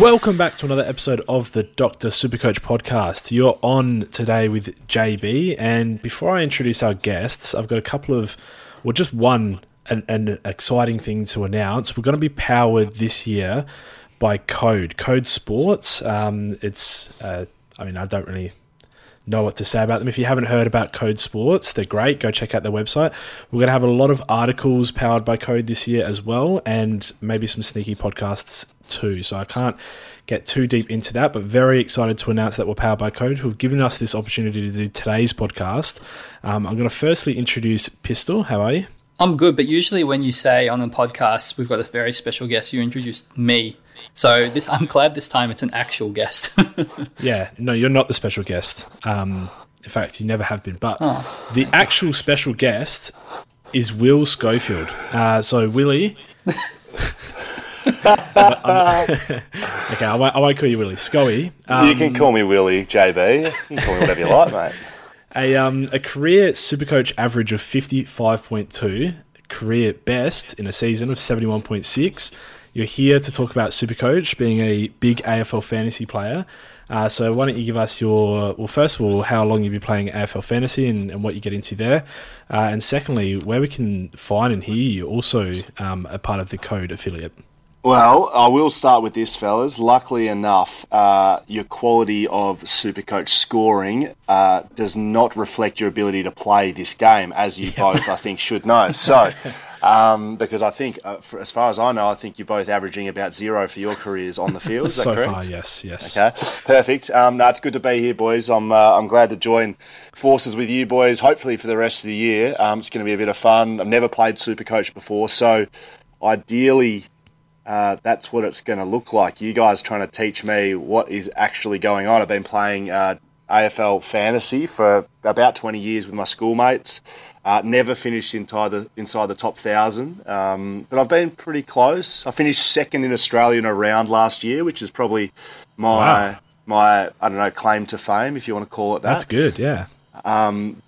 Welcome back to another episode of the Dr. Supercoach podcast. You're on today with JB, and before I introduce our guests, I've got a couple of, well, just one an, an exciting thing to announce. We're going to be powered this year by Code Code Sports. Um, it's, uh, I mean, I don't really know what to say about them. If you haven't heard about Code Sports, they're great. Go check out their website. We're going to have a lot of articles powered by Code this year as well, and maybe some sneaky podcasts too. So I can't get too deep into that, but very excited to announce that we're powered by Code, who've given us this opportunity to do today's podcast. Um, I'm going to firstly introduce Pistol. How are you? I'm good, but usually when you say on the podcast we've got a very special guest, you introduce me. So this, I'm glad this time it's an actual guest. Yeah, no, you're not the special guest. Um, in fact, you never have been. But the actual special guest is Will Schofield. Uh, so, Willie. okay, I won't, I won't call you Willie. Scoey. Um, you can call me Willie, JB. You can call me whatever you like, mate. a, um, a career Supercoach average of 55.2, career best in a season of 71.6. You're here to talk about Supercoach, being a big AFL fantasy player. Uh, so why don't you give us your, well, first of all, how long you've been playing AFL fantasy and, and what you get into there. Uh, and secondly, where we can find and hear you also um, a part of the Code affiliate. Well, I will start with this, fellas. Luckily enough, uh, your quality of Supercoach scoring uh, does not reflect your ability to play this game, as you both, I think, should know. So, um, because I think, uh, for, as far as I know, I think you're both averaging about zero for your careers on the field. Is that so correct? far, yes, yes. Okay, perfect. Um, no, it's good to be here, boys. I'm uh, I'm glad to join forces with you, boys. Hopefully for the rest of the year, um, it's going to be a bit of fun. I've never played Supercoach before, so ideally. Uh, that's what it's going to look like. You guys trying to teach me what is actually going on. I've been playing uh, AFL fantasy for about 20 years with my schoolmates. Uh, never finished inside the inside the top thousand, um, but I've been pretty close. I finished second in Australia in a round last year, which is probably my Wow. my I don't know claim to fame, if you want to call it that. That's good, yeah.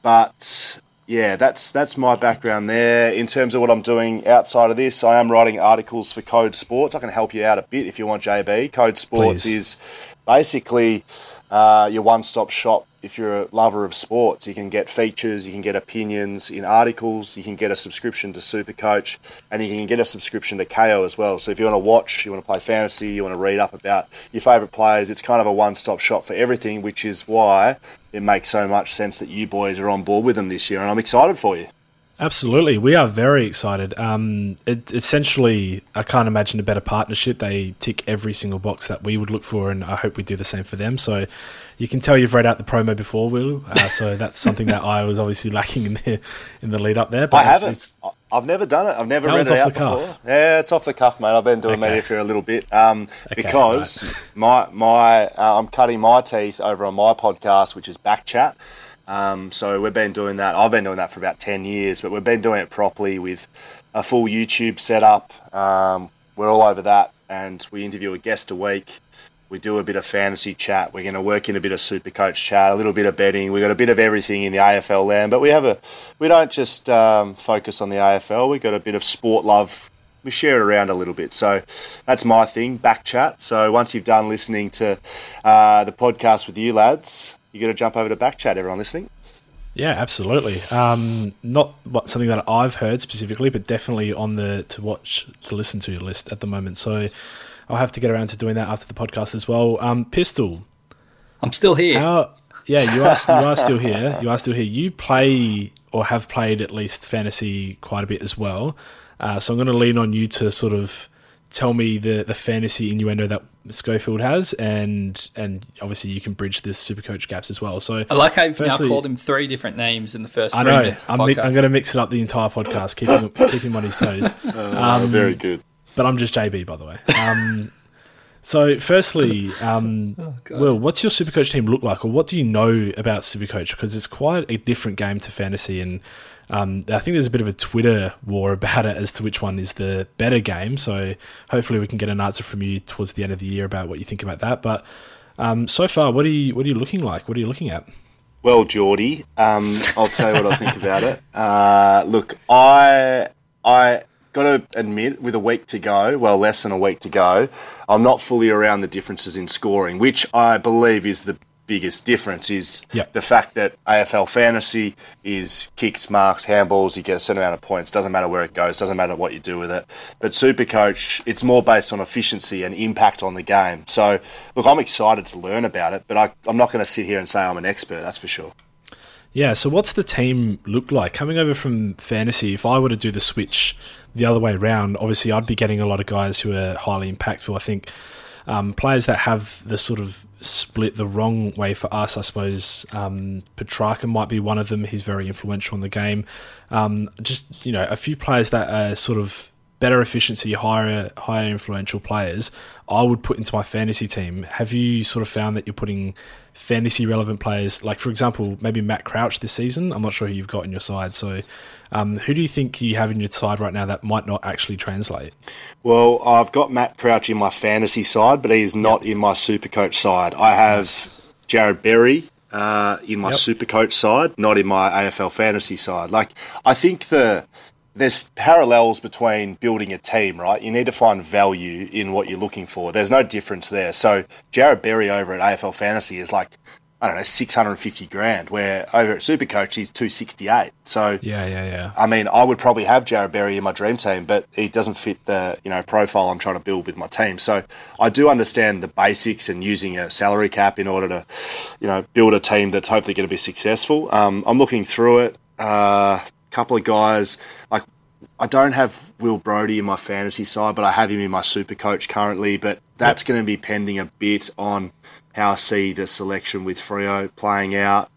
But yeah, that's that's my background there. In terms of what I'm doing outside of this, I am writing articles for Code Sports. I can help you out a bit if you want, JB. Code Sports Please. is basically uh, your one-stop shop. If you're a lover of sports, you can get features, you can get opinions in articles, you can get a subscription to Supercoach, and you can get a subscription to Kayo as well. So if you want to watch, you want to play fantasy, you want to read up about your favourite players, it's kind of a one-stop shop for everything, which is why it makes so much sense that you boys are on board with them this year, and I'm excited for you. Absolutely, we are very excited. Um, it, essentially, I can't imagine a better partnership. They tick every single box that we would look for, and I hope we do the same for them. So, you can tell you've read out the promo before, Will. Uh, so that's something that I was obviously lacking in the in the lead up there. But I haven't. It's, I've never done it. I've never read it out before. Cuff. Yeah, it's off the cuff, mate. I've been doing okay. media for a little bit um, okay, because right. my my uh, I'm cutting my teeth over on my podcast, which is Backchat. Um, so we've been doing that. I've been doing that for about 10 years, but we've been doing it properly with a full YouTube setup. Um, we're all over that, and we interview a guest a week. We do a bit of fantasy chat. We're going to work in a bit of super coach chat, a little bit of betting. We've got a bit of everything in the AFL land, but we have a we don't just um, focus on the AFL. We've got a bit of sport love. We share it around a little bit. So that's my thing, back chat. So once you've done listening to uh, the podcast with you lads, you got to jump over to back chat. Everyone listening. Yeah, absolutely. Um, not what, something that I've heard specifically, but definitely on the to watch to listen to list at the moment. So I'll have to get around to doing that after the podcast as well. Um, Pistol, I'm still here. How, yeah, you are. You are still here. You are still here. You play or have played at least fantasy quite a bit as well. Uh, so I'm going to lean on you to sort of tell me the, the fantasy innuendo that Schofield has, and and obviously you can bridge the super coach gaps as well. So I like how you've firstly, now called him three different names in the first. I know. I'm, mi- I'm going to mix it up the entire podcast, keep him, keep him on his toes. Uh, um, very good. But I'm just JB, by the way. Um, so, firstly, um, oh, Will, what's your super coach team look like, or what do you know about super coach? Because it's quite a different game to fantasy, and um, I think there's a bit of a Twitter war about it as to which one is the better game. So hopefully we can get an answer from you towards the end of the year about what you think about that. But um, so far, what are you what are you looking like? What are you looking at? Well, Geordie, um, I'll tell you what I think about it. Uh, look, I I got to admit, with a week to go, well, less than a week to go, I'm not fully around the differences in scoring, which I believe is the biggest difference is yep. the fact that AFL fantasy is kicks, marks, handballs. You get a certain amount of points. Doesn't matter where it goes. Doesn't matter what you do with it. But Super Coach, it's more based on efficiency and impact on the game. So look, I'm excited to learn about it, but I, I'm not going to sit here and say I'm an expert. That's for sure. Yeah. So what's the team look like coming over from fantasy? If I were to do the switch the other way around, obviously I'd be getting a lot of guys who are highly impactful. I think um, players that have the sort of split the wrong way for us. I suppose um, Petrarca might be one of them. He's very influential in the game. Um, just you know, a few players that are sort of better efficiency, higher higher influential players. I would put into my fantasy team. Have you sort of found that you're putting fantasy relevant players, like for example, maybe Matt Crouch this season? I'm not sure who you've got in your side. So, um, who do you think you have in your side right now that might not actually translate? Well, I've got Matt Crouch in my fantasy side, but he is not yep. in my super coach side. I have Jarrod Berry. Uh, in my yep. super coach side, not in my AFL fantasy side. Like, I think the there's parallels between building a team, right? You need to find value in what you're looking for. There's no difference there. So Jarrod Berry over at AFL Fantasy is like, I don't know, 650 grand, where over at Supercoach he's 268. So, yeah, yeah, yeah. I mean, I would probably have Jarrod Berry in my dream team, but he doesn't fit the, you know, profile I'm trying to build with my team. So I do understand the basics and using a salary cap in order to, you know, build a team that's hopefully going to be successful. Um, I'm looking through it. Uh, couple of guys like I don't have Will Brodie in my fantasy side, but I have him in my super coach currently. But that's yep. going to be pending a bit on how I see the selection with Freo playing out.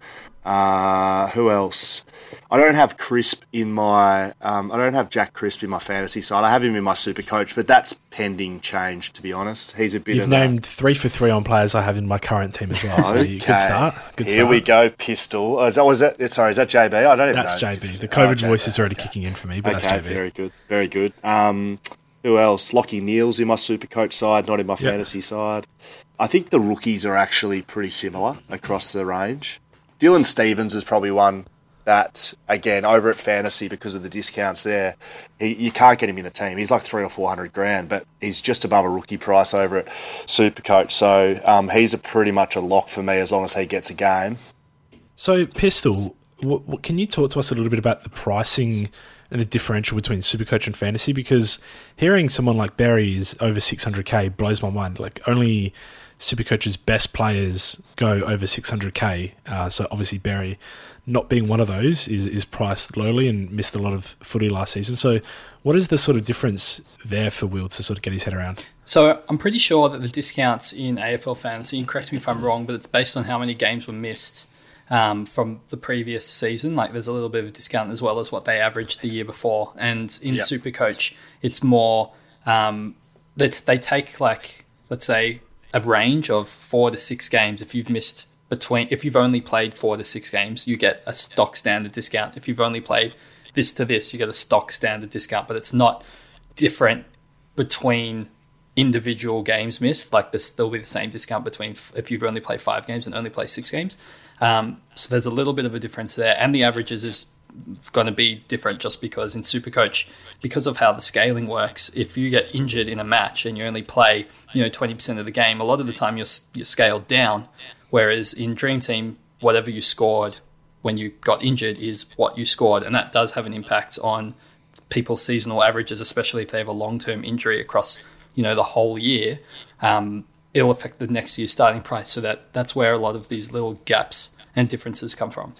Uh, who else? I don't have Crisp in my. Um, I don't have Jack Crisp in my fantasy side. I have him in my super coach, but that's pending change. To be honest, he's a bit. You've named three for three on players I have in my current team as well. So okay. good start. Good Here we go, pistol. Oh, is that was that? Sorry, is that JB? I don't even that's know. That's JB. The COVID oh, voice is already okay. kicking in for me. But okay, very good, very good. Um, who else? Lachie Neale's in my super coach side, not in my yep. fantasy side. I think the rookies are actually pretty similar across the range. Dylan Stephens is probably one that again over at fantasy because of the discounts there, he, you can't get him in the team. He's like three or four hundred grand, but he's just above a rookie price over at Supercoach. So um, he's a pretty much a lock for me as long as he gets a game. So pistol, what, what, can you talk to us a little bit about the pricing and the differential between Supercoach and fantasy? Because hearing someone like Berry is over six hundred k blows my mind. Like only Supercoach's best players go over 600k. Uh, so obviously Berry, not being one of those, is is priced lowly and missed a lot of footy last season. So, what is the sort of difference there for Will to sort of get his head around? So I'm pretty sure that the discounts in AFL Fantasy, and correct me if I'm wrong, but it's based on how many games were missed um, from the previous season. Like there's a little bit of a discount as well as what they averaged the year before. And in yep. Supercoach, it's more um, that they take like let's say a range of four to six games. If you've missed between, if you've only played four to six games, you get a stock standard discount. If you've only played this to this, you get a stock standard discount. But it's not different between individual games missed. Like this, there'll be the same discount between if you've only played five games and only played six games. Um, so there's a little bit of a difference there, and the averages is going to be different just because in Supercoach, because of how the scaling works, if you get injured in a match and you only play, you know, 20% of the game, a lot of the time you're, you're scaled down. Whereas in Dream Team, whatever you scored when you got injured is what you scored. And that does have an impact on people's seasonal averages, especially if they have a long term injury across, you know, the whole year. Um, it'll affect the next year's starting price. So that that's where a lot of these little gaps and differences come from.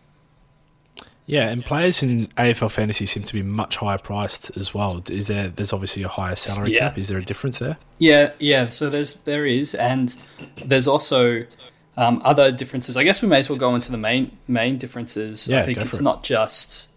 Yeah, and players in AFL fantasy seem to be much higher priced as well. Is there? There's obviously a higher salary yeah. cap. Is there a difference there? Yeah, yeah. So there's there is, and there's also um, other differences. I guess we may as well go into the main main differences. Yeah, I think it's it. not just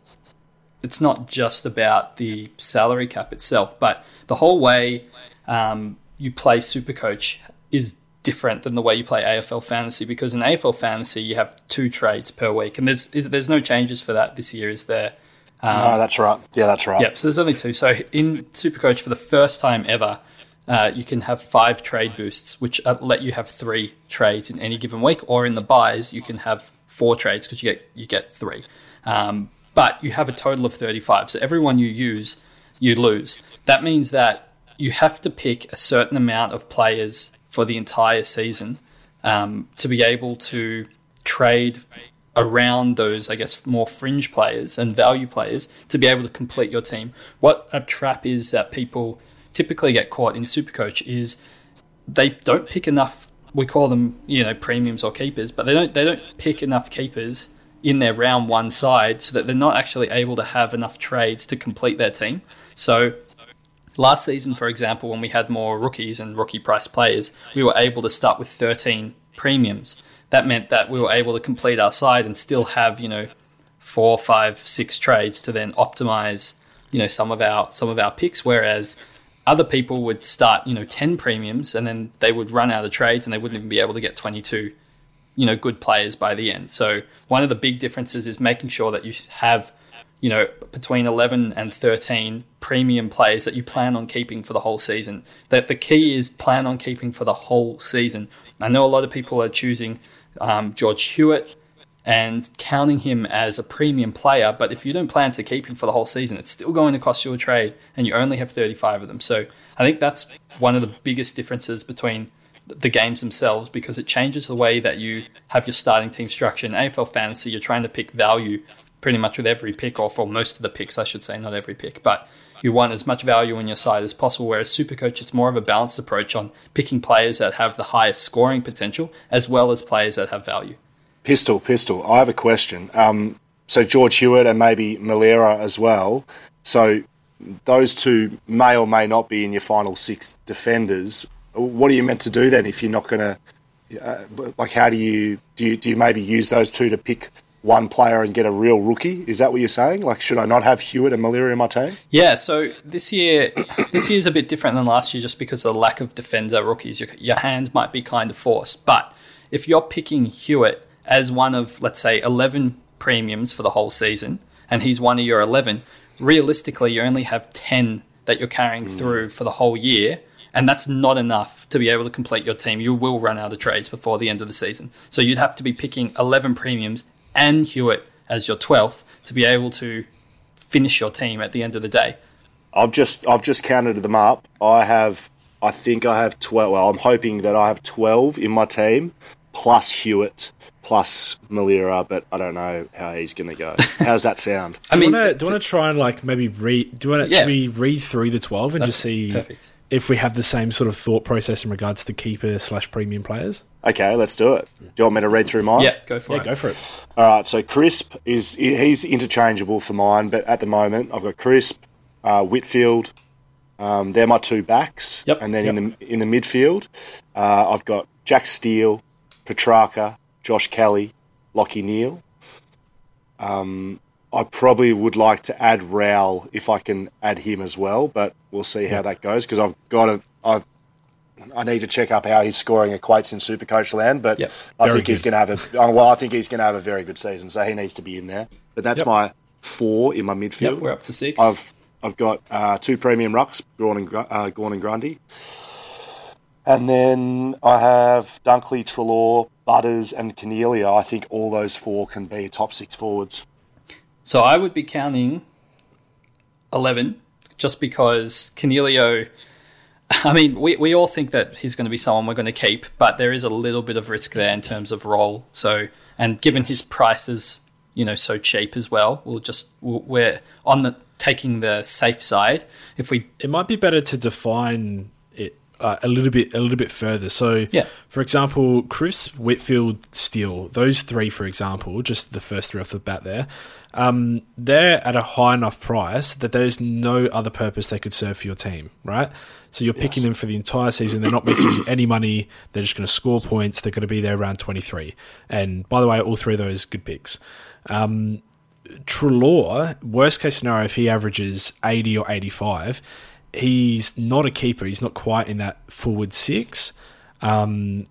it's not just about the salary cap itself, but the whole way um, you play Supercoach is different than the way you play AFL fantasy because in AFL fantasy you have two trades per week, and there's is, there's no changes for that this year, is there? Um, no, that's right. Yeah, that's right. Yep. So there's only two. So in Supercoach, for the first time ever, uh, you can have five trade boosts, which uh, let you have three trades in any given week. Or in the buys, you can have four trades because you get you get three. Um, but you have a total of 35. So everyone you use, you lose. That means that you have to pick a certain amount of players for the entire season um, to be able to trade around those, I guess, more fringe players and value players to be able to complete your team. What a trap is that people typically get caught in Supercoach is they don't pick enough. We call them, you know, premiums or keepers, but they don't they don't pick enough keepers in their round one side so that they're not actually able to have enough trades to complete their team. So Last season, for example, when we had more rookies and rookie price players, we were able to start with 13 premiums. That meant that we were able to complete our side and still have, you know, four, five, six trades to then optimize, you know, some of our some of our picks. Whereas other people would start, you know, 10 premiums and then they would run out of trades and they wouldn't even be able to get 22, you know, good players by the end. So one of the big differences is making sure that you have you know, between 11 and 13 premium players that you plan on keeping for the whole season. That the key is plan on keeping for the whole season. I know a lot of people are choosing um, George Hewitt and counting him as a premium player, but if you don't plan to keep him for the whole season, it's still going to cost you a trade, and you only have 35 of them. So I think that's one of the biggest differences between the games themselves because it changes the way that you have your starting team structure. In AFL fantasy, you're trying to pick value pretty much with every pick, or for most of the picks, I should say, not every pick, but you want as much value on your side as possible. Whereas Supercoach, it's more of a balanced approach on picking players that have the highest scoring potential as well as players that have value. Pistol, pistol. I have a question. Um, so George Hewitt and maybe Milera as well. So those two may or may not be in your final six defenders. What are you meant to do then if you're not going to? Uh, like, how do you do? You, do you maybe use those two to pick one player and get a real rookie? Is that what you're saying? Like, should I not have Hewitt and Milera in my team? Yeah. So this year, this year is a bit different than last year, just because of the lack of defender rookies. Your, your hand might be kind of forced, but if you're picking Hewitt as one of, let's say, 11 premiums for the whole season, and he's one of your 11, realistically, you only have 10 that you're carrying mm. through for the whole year. And that's not enough to be able to complete your team. You will run out of trades before the end of the season. So you'd have to be picking 11 premiums and Hewitt as your 12th to be able to finish your team at the end of the day. I've just I've just counted them up. I have I think I have 12 well I'm hoping that I have 12 in my team plus Hewitt plus Milera, but I don't know how he's going to go. How's that sound? I mean, Do you want to try and like maybe read? Do you want to Yeah. actually read through the twelve and just see perfect. If we have the same sort of thought process in regards to keeper slash premium players? Okay, let's do it. Do you want me to read through mine? yeah, go for Yeah, it. go for it. All right, so Crisp is he's interchangeable for mine, but at the moment I've got Crisp, uh, Whitfield. Um, they're my two backs, Yep. and then in the in the midfield, uh, I've got Jack Steele, Petrarca, Josh Kelly, Lachie Neale. Um, I probably would like to add Rowell if I can add him as well, but we'll see how that goes because I've got to I've I need to check up how his scoring equates in Supercoach land, but Yep. I think he's going to have a oh, well. I think he's going to have a very good season, so he needs to be in there. But that's Yep. my four in my midfield. Yep, we're up to six. I've I've got uh, two premium rucks, Gawn and, uh, Gawn and Grundy, and then I have Dunkley, Treloar, Butters, and Cornelia. I think all those four can be top six forwards. So I would be counting 11 just because Canelio. I mean, we, we all think that he's going to be someone we're going to keep, but there is a little bit of risk there in terms of role. So, and given his prices, you know, so cheap as well, we'll just we're on the taking the safe side. If we It might be better to define it uh, a little bit a little bit further. So, Yeah. for example, Chris Whitfield, Steele, those three, for example, just the first three off the bat there, um, they're at a high enough price that there is no other purpose they could serve for your team, right? So you're picking them for the entire season. They're not making you any money. They're just going to score points. They're going to be there around 23. And by the way, all three of those good picks. Um, Treloar, worst case scenario, if he averages 80 or 85, he's not a keeper. He's not quite in that forward six, um,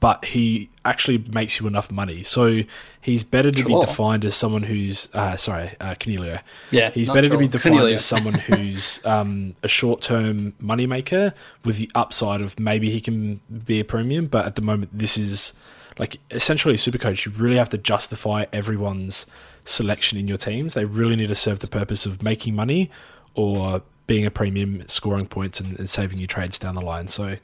but he actually makes you enough money. So he's better to Treloar. be defined as someone who's, uh, sorry, uh, Canelio. Yeah, He's better to be defined Cornelio. as someone who's um, a short term moneymaker with the upside of maybe he can be a premium, but at the moment, this is like essentially a Supercoach. You really have to justify everyone's selection in your teams. They really need to serve the purpose of making money or being a premium, scoring points, and, and saving you trades down the line. So,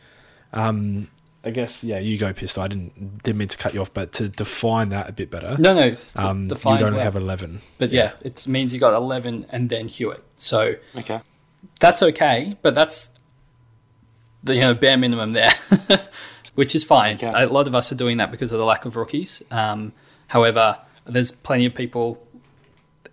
um, I guess yeah, you go, Pistol. I didn't didn't mean to cut you off, but to define that a bit better, no no it's de- um, you don't well. have eleven. but yeah. it means you got 11 and then Hewitt. So Okay. that's okay, but that's the you know bare minimum there, which is fine. Okay. A lot of us are doing that because of the lack of rookies. Um, however, there's plenty of people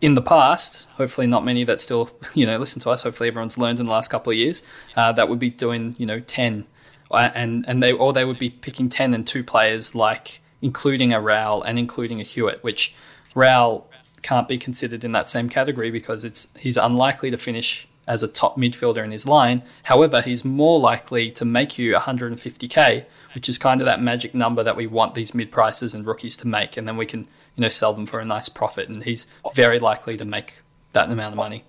in the past, hopefully not many that still you know listen to us. Hopefully everyone's learned in the last couple of years uh, that would be doing you know ten, and and they or they would be picking ten and two players like including a Rowell and including a Hewitt, which Rowell can't be considered in that same category because it's he's unlikely to finish as a top midfielder in his line. However, he's more likely to make you 150k, which is kind of that magic number that we want these mid prices and rookies to make, and then we can you know sell them for a nice profit. And he's very likely to make that amount of money.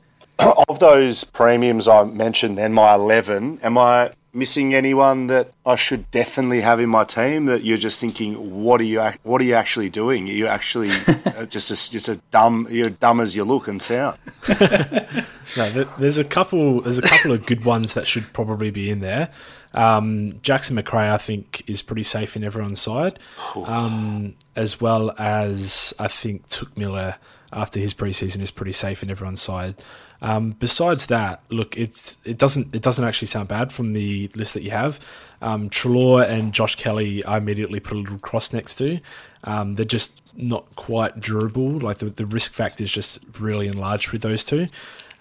Of those premiums I mentioned, then my eleven, am I missing anyone that I should definitely have in my team? That you're just thinking, what are you? What are you actually doing? You're actually uh, just a, just a dumb. You're dumb as you look and sound. No, there's a couple. There's a couple of good ones that should probably be in there. Um, Jackson Macrae, I think, is pretty safe in everyone's side, um, as well as I think Touk Miller after his preseason is pretty safe in everyone's side. Um, besides that, look, it's it doesn't it doesn't actually sound bad from the list that you have. Um, Treloar and Josh Kelly, I immediately put a little cross next to. Um, they're just not quite durable. Like the, the risk factor is just really enlarged with those two.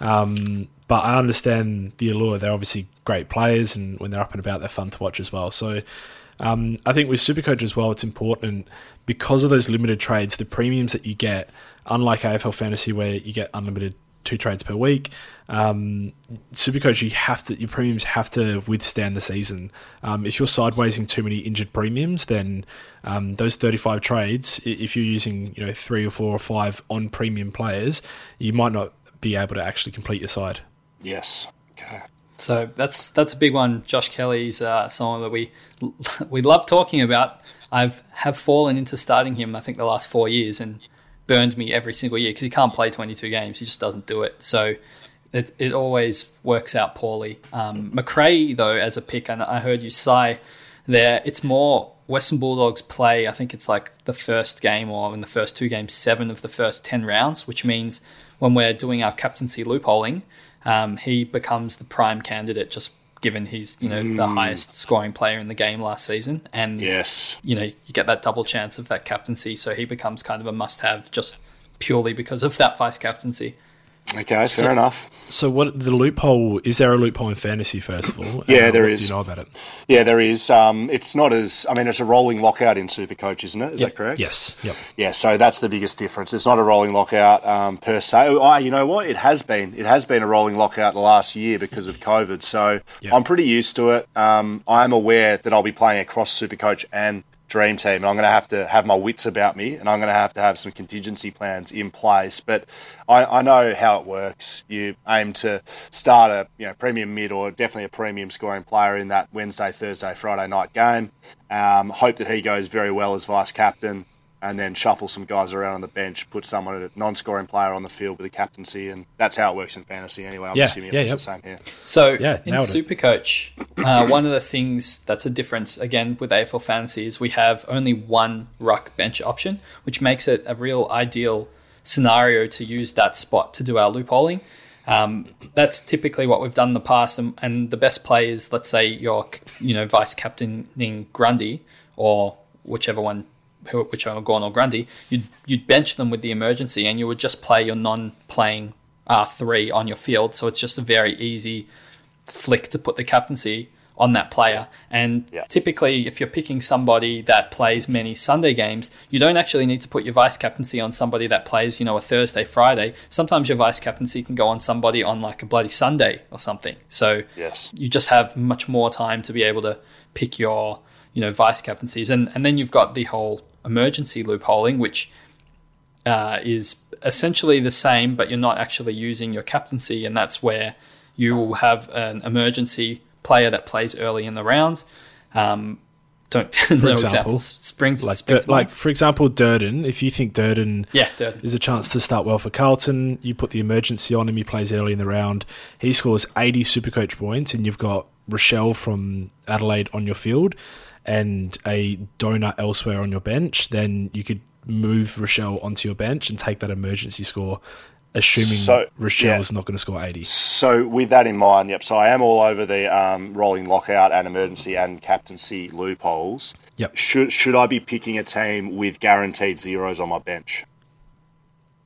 Um, but I understand the allure. They're obviously great players, and when they're up and about, they're fun to watch as well. So um, I think with Supercoach as well, it's important because of those limited trades, the premiums that you get, unlike AFL Fantasy where you get unlimited two trades per week. Um, Supercoach, you have to your premiums have to withstand the season. Um, if you're sidewaysing too many injured premiums, then um, those 35 trades, if you're using you know three or four or five on premium players, you might not be able to actually complete your side. Yes. Okay. So that's that's a big one. Josh Kelly's uh, someone that we we love talking about. I've have fallen into starting him. I think the last four years and burned me every single year because he can't play 22 games. He just doesn't do it. So it it always works out poorly. Um, Macrae though as a pick, and I heard you sigh there. It's more Western Bulldogs play. I think it's like the first game or in the first two games, seven of the first ten rounds, which means when we're doing our captaincy loopholing, um, he becomes the prime candidate just given he's you know the mm. highest scoring player in the game last season. And Yes. you know you get that double chance of that captaincy. So he becomes kind of a must have just purely because of that vice captaincy Okay, fair enough. So, what the loophole is there a loophole in fantasy? First of all, Yeah, Uh, there is. Do you know about it? Yeah, there is. Um, it's not as. I mean, it's a rolling lockout in Supercoach, isn't it? Is that correct? Yes. Yep. Yeah, so that's the biggest difference. It's not a rolling lockout um, per se. Oh, you know what? It has been. It has been a rolling lockout the last year because of COVID. So Yeah. I'm pretty used to it. Um, I'm aware that I'll be playing across Supercoach and Dream Team, and I'm going to have to have my wits about me, and I'm going to have to have some contingency plans in place. But I, I know how it works. You aim to start a you know premium mid or definitely a premium scoring player in that Wednesday, Thursday, Friday night game. Um, hope that he goes very well as vice captain and then shuffle some guys around on the bench, put someone, a non-scoring player on the field with a captaincy, and that's how it works in fantasy anyway. I'm Yeah, assuming it yeah, works yep. the same here. So Yeah, in nailed it. Supercoach, uh, one of the things that's a difference again with AFL Fantasy is we have only one ruck bench option, which makes it a real ideal scenario to use that spot to do our loopholing. Um, that's typically what we've done in the past, and, and the best play is, let's say you're you know vice captaining Grundy or whichever one, who- whichever Gawn or Grundy, you'd you'd bench them with the emergency, and you would just play your non-playing R three on your field. So it's just a very easy flick to put the captaincy on that player. And Yeah. typically, if you're picking somebody that plays many Sunday games, you don't actually need to put your vice captaincy on somebody that plays, you know, a Thursday, Friday. Sometimes your vice captaincy can go on somebody on like a bloody Sunday or something. So Yes. you just have much more time to be able to pick your, you know, vice captaincies. And, and then you've got the whole emergency loopholing, which uh, is essentially the same, but you're not actually using your captaincy, and that's where you will have an emergency player that plays early in the round. Um, don't know example, examples. Springs Like, Dur- like for example, Durdin. If you think Durdin yeah, Durdin. There's a chance to start well for Carlton. You put the emergency on him. He plays early in the round. He scores 80 Supercoach points, and you've got Rachele from Adelaide on your field and a donut elsewhere on your bench. Then you could move Rachele onto your bench and take that emergency score, assuming So, Rachele's yeah. not going to score 80. So with that in mind, yep. So I am all over the um, rolling lockout and emergency and captaincy loopholes. Yep. Should should I be picking a team with guaranteed zeros on my bench?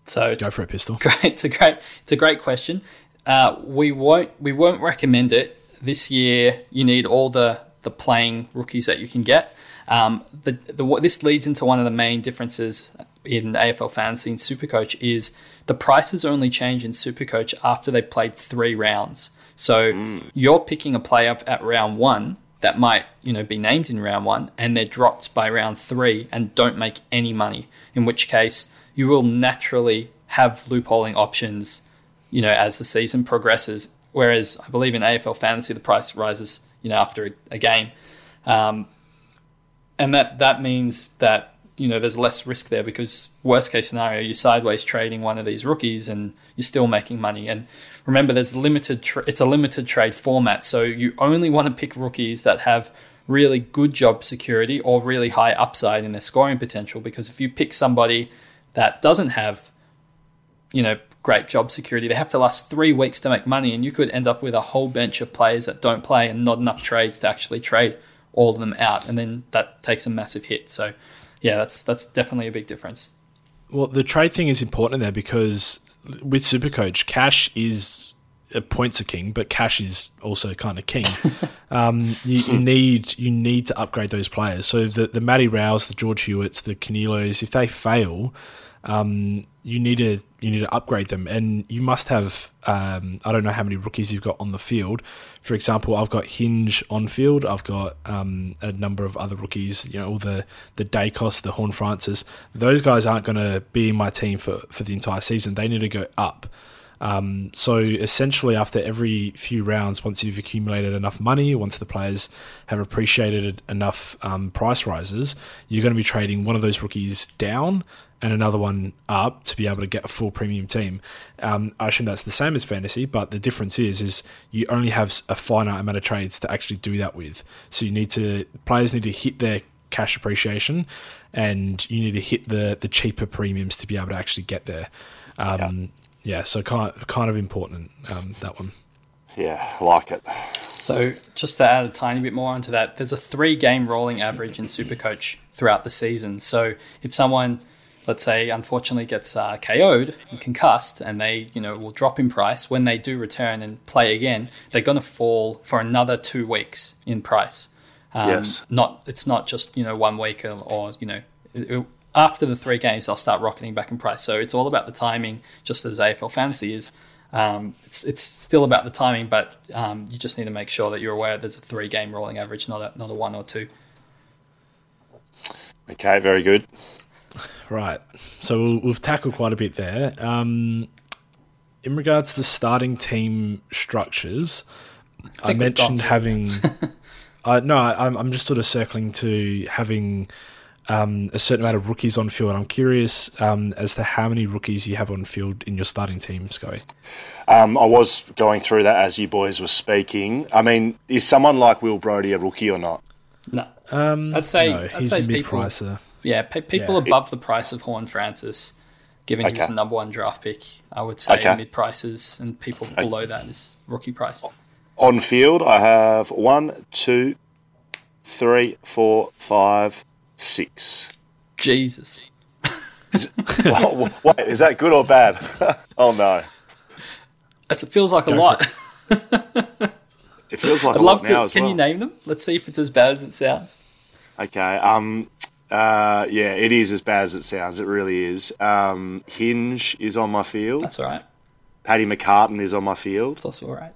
So Go for a pistol. great. It's a great. It's a great question. Uh, we won't. We won't recommend it this year. You need all the the playing rookies that you can get. Um, the, the what this leads into one of the main differences in AFL fantasy and Supercoach is the prices only change in Supercoach after they've played three rounds. So you're picking a player at round one that might you know be named in round one, and they're dropped by round three and don't make any money. In which case, you will naturally have loopholing options, you know, as the season progresses. Whereas I believe in AFL fantasy, the price rises, you know, after a, a game, um, and that that means that you know there's less risk there because worst case scenario, you're sideways trading one of these rookies and you're still making money. And remember, there's limited. Tra- it's a limited trade format, so you only want to pick rookies that have really good job security or really high upside in their scoring potential. Because if you pick somebody that doesn't have you know, great job security. They have to last three weeks to make money, and you could end up with a whole bench of players that don't play and not enough trades to actually trade all of them out, and then that takes a massive hit. So, yeah, that's that's definitely a big difference. Well, the trade thing is important there because with Supercoach, cash is points are king, but cash is also kind of king. um, you, you need you need to upgrade those players. So the the Matty Rouse, the George Hewitts, the Canilos, if they fail, um, you need to you need to upgrade them, and you must have. Um, I don't know how many rookies you've got on the field. For example, I've got Hinge on field. I've got um, a number of other rookies. You know, all the the Daicos, the Horne-Francis. Those guys aren't going to be in my team for for the entire season. They need to go up. Um, so essentially, after every few rounds, once you've accumulated enough money, once the players have appreciated enough um, price rises, you're going to be trading one of those rookies down and another one up to be able to get a full premium team. Um, I assume that's the same as fantasy, but the difference is is you only have a finite amount of trades to actually do that with. So you need to players need to hit their cash appreciation, and you need to hit the the cheaper premiums to be able to actually get there. Um, yeah. Yeah. so kind of, kind of important um, that one. Yeah, like it. So just to add a tiny bit more onto that, there's a three game rolling average in Supercoach throughout the season. So if someone, let's say, unfortunately gets uh, KO'd and concussed, and they, you know, will drop in price when they do return and play again, they're going to fall for another two weeks in price. Um, yes. Not it's not just you know one week or, or you know. It, after the three games, they'll start rocketing back in price. So it's all about the timing, just as AFL fantasy is. Um, it's it's still about the timing, but um, you just need to make sure that you're aware there's a three game rolling average, not a not a one or two. Okay, very good. Right, so we've tackled quite a bit there. Um, in regards to the starting team structures, I, I mentioned having. uh, no, I, I'm just sort of circling to having um, a certain amount of rookies on field. I'm curious um, as to how many rookies you have on field in your starting team, Sky. Um, I was going through that as you boys were speaking. I mean, is someone like Will Brodie a rookie or not? No. Um, I'd say no, I'd say people. Yeah, people yeah. above the price of Horne-Francis, given okay. he was the number one draft pick. I would say okay. mid prices, and people okay. below that is rookie price. On field, I have one, two, three, four, five six. Jesus. Is, well, wait, is that good or bad? oh no. That's, it feels like Go a lot. It. feels like I'd a love lot to, now as Can well. you name them? Let's see if it's as bad as it sounds. Okay. Um. Uh. Yeah. It is as bad as it sounds. It really is. Um. Hinge is on my field. That's all right. Paddy McCartin is on my field. That's also all right.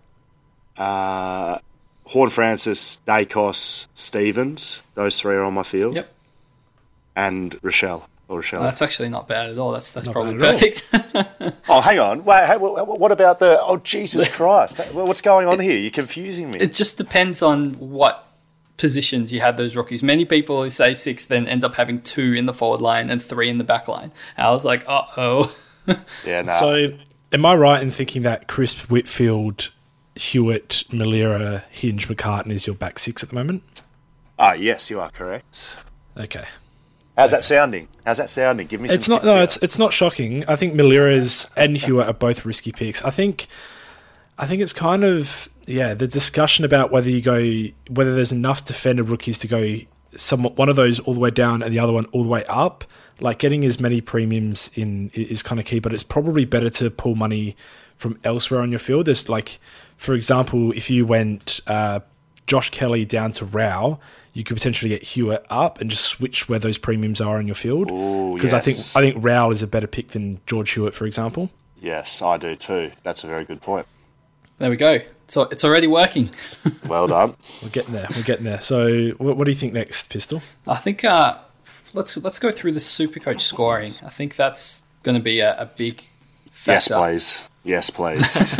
Uh. Horne-Francis, Daicos, Stephens. Those three are on my field. Yep and Rachele. Or Rachele. that's actually not bad at all. That's that's not probably perfect. oh, hang on. Wait, what about the? Oh, Jesus Christ! What's going on here? You're confusing me. It just depends on what positions you have those rookies. Many people who say six then end up having two in the forward line and three in the back line. I was like, uh oh. yeah. Nah. So, am I right in thinking that Crisp Whitfield, Hewitt, Milera, Hinge, McCartin is your back six at the moment? Ah, yes, you are correct. Okay. How's that sounding? How's that sounding? Give me some. It's not. No, here. it's it's not shocking. I think Milera's and Hewitt are both risky picks. I think. I think it's kind of yeah the discussion about whether you go whether there's enough defender rookies to go somewhat one of those all the way down and the other one all the way up. Like getting as many premiums in is kind of key, but it's probably better to pull money from elsewhere on your field. There's like, for example, if you went uh, Josh Kelly down to Rowell, you could potentially get Hewitt up and just switch where those premiums are in your field. Because yes. I think I think Rowell is a better pick than George Hewitt, for example. Yes, I do too. That's a very good point. There we go. So it's already working. well done. We're getting there. We're getting there. So, what, what do you think next, Pistol? I think uh, let's let's go through the super coach scoring. I think that's going to be a, a big factor. Yes, please. Yes, please.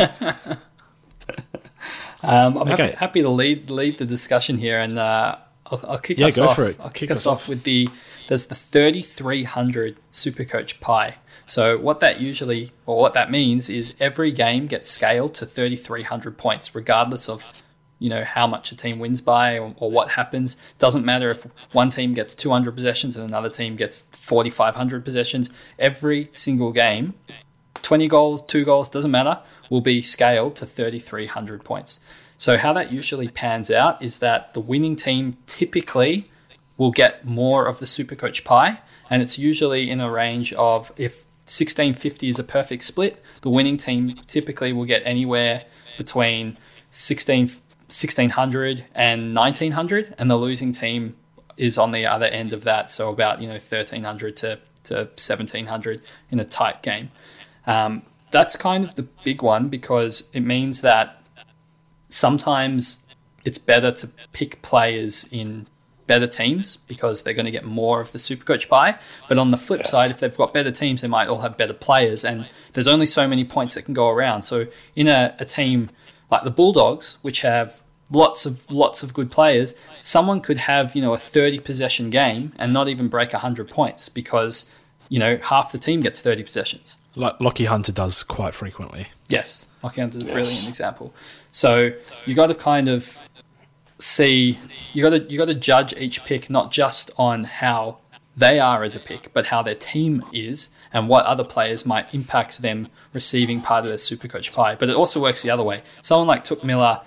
um, I'm okay. happy, happy, to lead lead the discussion here, and uh, I'll, I'll kick yeah, us go off. For it. I'll kick, kick us, off. off with the there's the 3300 Supercoach pie. So what that usually or what that means is every game gets scaled to 3300 points, regardless of you know how much a team wins by or, or, what happens. Doesn't matter if one team gets 200 possessions and another team gets 4500 possessions. Every single game, 20 goals, two goals, doesn't matter, will be scaled to 3300 points. So, how that usually pans out is that the winning team typically will get more of the Supercoach pie, and it's usually in a range of if 1650 is a perfect split, the winning team typically will get anywhere between 16, 1600 and 1900, and the losing team is on the other end of that, so about you know 1300 to, to 1700 in a tight game. Um, that's kind of the big one because it means that sometimes it's better to pick players in better teams because they're going to get more of the super coach pie. But on the flip yes. side, if they've got better teams, they might all have better players, and there's only so many points that can go around. So in a, a team like the Bulldogs, which have lots of lots of good players, someone could have you know a 30 possession game and not even break 100 points because you know, half the team gets 30 possessions. Like Lachie Hunter does quite frequently. Yes, Lachie Hunter is a brilliant example. So you got to kind of see you got to you got to judge each pick not just on how they are as a pick, but how their team is and what other players might impact them receiving part of their Supercoach pie. But it also works the other way. Someone like Touk Miller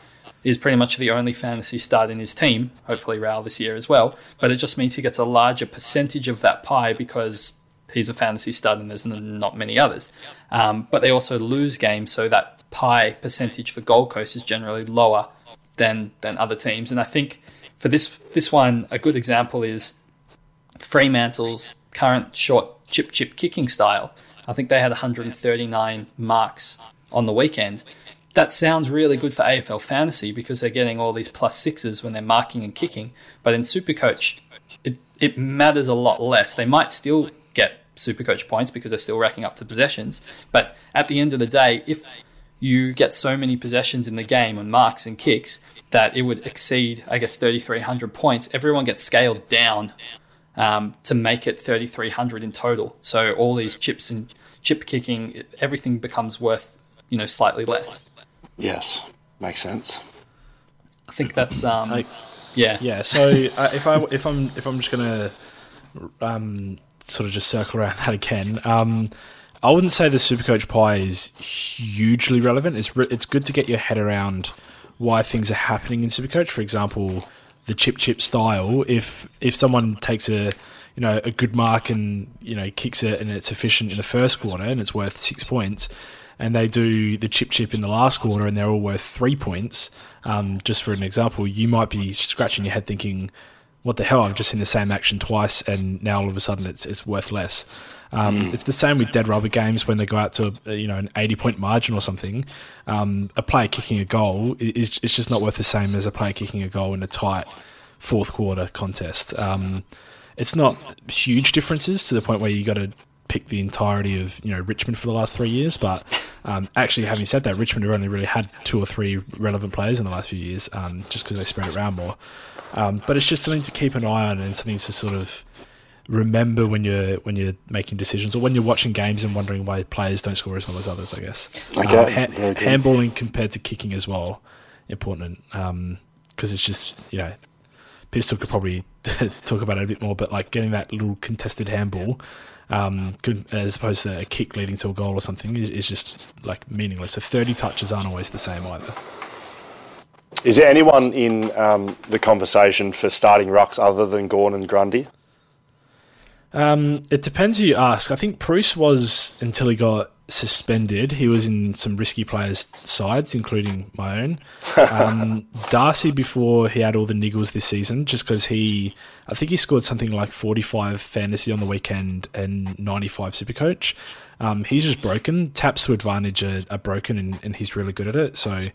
is pretty much the only fantasy stud in his team, hopefully Rowell this year as well. But it just means he gets a larger percentage of that pie because he's a fantasy stud and there's not many others. Um, but they also lose games, so that pie percentage for Gold Coast is generally lower than than other teams. And I think for this this one, a good example is Fremantle's current short chip chip kicking style. I think they had 139 marks on the weekend. That sounds really good for AFL fantasy because they're getting all these plus sixes when they're marking and kicking. But in Supercoach, it, it matters a lot less. They might still get Supercoach points because they're still racking up the possessions. But at the end of the day, if you get so many possessions in the game on marks and kicks that it would exceed, I guess, 3,300 points, everyone gets scaled down um, to make it 3,300 in total. So all these chips and chip kicking, everything becomes worth, you know, slightly less. Yes, makes sense. I think that's um, I- yeah, Yeah. So uh, if I if I'm if I'm just gonna um, sort of just circle around that again, um, I wouldn't say the Supercoach pie is hugely relevant. It's re- it's good to get your head around why things are happening in Supercoach. For example, the chip chip style. If if someone takes a you know a good mark and you know kicks it and it's efficient in the first quarter and it's worth six points, and they do the chip chip in the last quarter and they're all worth three points. Um, just for an example, you might be scratching your head thinking, "What the hell? I've just seen the same action twice, and now all of a sudden it's it's worth less." Um, It's the same with dead rubber games when they go out to a, you know an eighty point margin or something. Um, a player kicking a goal is it's just not worth the same as a player kicking a goal in a tight fourth quarter contest. Um, it's not huge differences to the point where you got to pick the entirety of you know Richmond for the last three years. But um, actually, having said that, Richmond have only really had two or three relevant players in the last few years, um, just because they spread it around more. Um, but it's just something to keep an eye on and something to sort of remember when you're when you're making decisions or when you're watching games and wondering why players don't score as well as others. I guess. Okay, Um, ha- handballing compared to kicking as well important because it's just you know Pistol could probably talk about it a bit more, but like getting that little contested handball, um, could, as opposed to a kick leading to a goal or something, is, is just like meaningless. So thirty touches aren't always the same either. Is there anyone in um, the conversation for starting rucks other than Gawn and Grundy? Um, it depends who you ask. I think Bruce was until he got suspended. He was in some risky players' sides, including my own. Um, Darcy before he had all the niggles this season, just because he, I think he scored something like forty-five fantasy on the weekend and ninety-five Supercoach. Um, he's just broken. Taps to advantage are, are broken, and, and he's really good at it. So.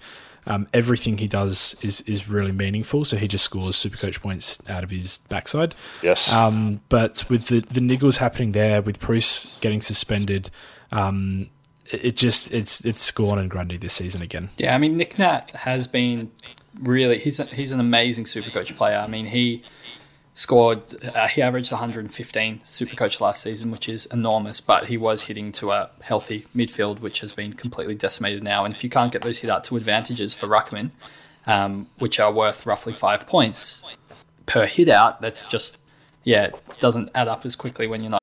Um, everything he does is, is really meaningful, so he just scores Supercoach points out of his backside. Yes. Um, but with the, the niggles happening there, with Bruce getting suspended, um, it, just it's it's Gawn and Grundy this season again. Yeah, I mean Nick Nat has been really he's a, he's an amazing Supercoach player. I mean he scored uh, he averaged 115 Supercoach last season, which is enormous. But he was hitting to a healthy midfield, which has been completely decimated now. And if you can't get those hit out to advantages for Ruckman, um, which are worth roughly five points per hit out, that's just yeah, it doesn't add up as quickly when you're not.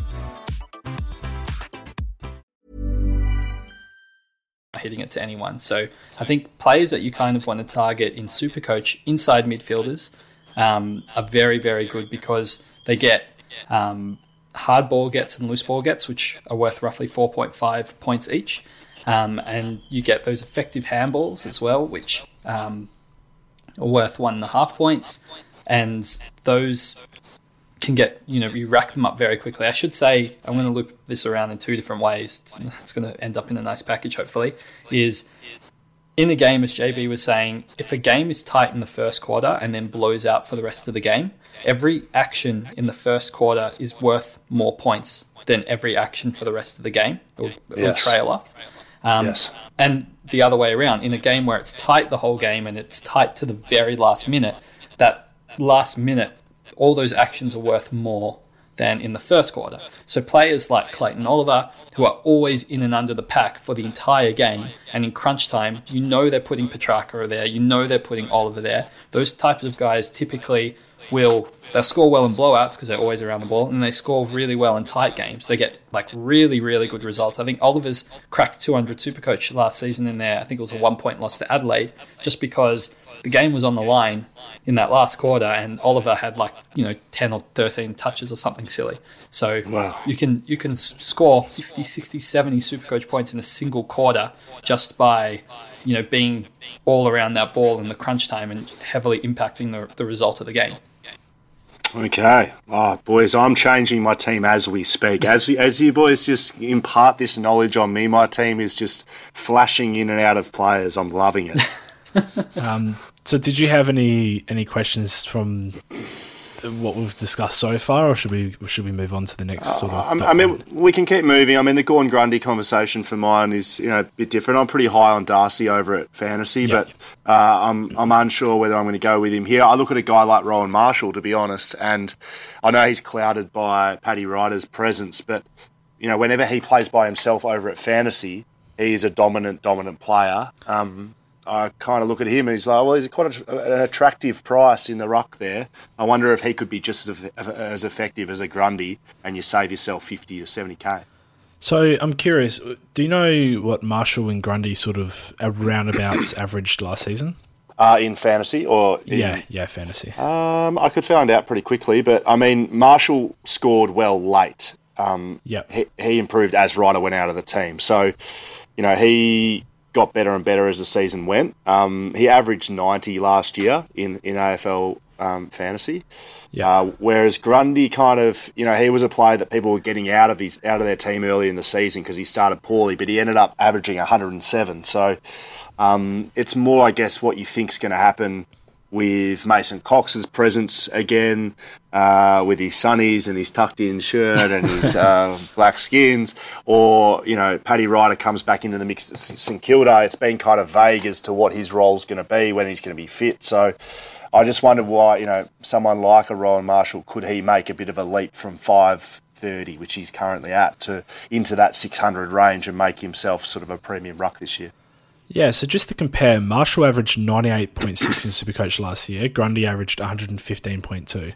Hitting it to anyone. So I think players that you kind of want to target in Supercoach inside midfielders um, are very, very good because they get um, hard ball gets and loose ball gets, which are worth roughly 4.5 points each. Um, and you get those effective handballs as well, which um, are worth one and a half points. And those can get, you know, you rack them up very quickly. I should say, I'm going to loop this around in two different ways. It's going to end up in a nice package, hopefully. Is in a game, as JB was saying, if a game is tight in the first quarter and then blows out for the rest of the game, every action in the first quarter is worth more points than every action for the rest of the game. Will, it trail off. Um, Yes. And the other way around, in a game where it's tight the whole game and it's tight to the very last minute, that last minute, all those actions are worth more than in the first quarter. So players like Clayton Oliver, who are always in and under the pack for the entire game, and in crunch time, you know they're putting Petracca there, you know they're putting Oliver there. Those types of guys typically will they'll score well in blowouts because they're always around the ball, and they score really well in tight games. They get like really, really good results. I think Oliver's cracked 200 Supercoach last season in there. I think it was a one point loss to Adelaide, just because the game was on the line in that last quarter, and Oliver had like you know 10 or 13 touches or something silly. So Wow. you can you can score 50, 60, 70 Supercoach points in a single quarter just by you know being all around that ball in the crunch time and heavily impacting the, the result of the game. Okay. Oh, boys, I'm changing my team as we speak. As, as you boys just impart this knowledge on me, my team is just flashing in and out of players. I'm loving it. Um, So, did you have any any questions from what we've discussed so far, or should we should we move on to the next sort of? I, I mean, we can keep moving. I mean, the Gawn Grundy conversation for mine is you know a bit different. I'm pretty high on Darcy over at fantasy, Yep. but uh, I'm I'm unsure whether I'm going to go with him here. I look at a guy like Rowan Marshall, to be honest, and I know he's clouded by Paddy Ryder's presence, but you know, whenever he plays by himself over at fantasy, he's a dominant, dominant player. Um, I kind of look at him and he's like, well, he's quite a, an attractive price in the ruck there. I wonder if he could be just as, as effective as a Grundy and you save yourself 50 or 70k. So, I'm curious. Do you know what Marshall and Grundy sort of roundabouts averaged last season? Uh, in fantasy or in, Yeah, yeah, fantasy. Um, I could find out pretty quickly, but I mean, Marshall scored well late. Um, Yep. he, he improved as Ryder went out of the team. So, you know, he got better and better as the season went. Um, he averaged 90 last year in, in AFL um, fantasy. Yeah. Uh, whereas Grundy kind of, you know, he was a player that people were getting out of his out of their team early in the season because he started poorly, but he ended up averaging 107. So um, it's more, I guess, what you think's going to happen with Mason Cox's presence again, uh, with his sunnies and his tucked in shirt and his uh, black skins, or you know, Paddy Ryder comes back into the mix at St Kilda. It's been kind of vague as to what his role's going to be when he's going to be fit. So. I just wondered why, you know, someone like a Rowan Marshall could he make a bit of a leap from five thirty, which he's currently at, to into that six hundred range and make himself sort of a premium ruck this year. Yeah, so just to compare, Marshall averaged 98.6 in Supercoach last year. Grundy averaged 115.2.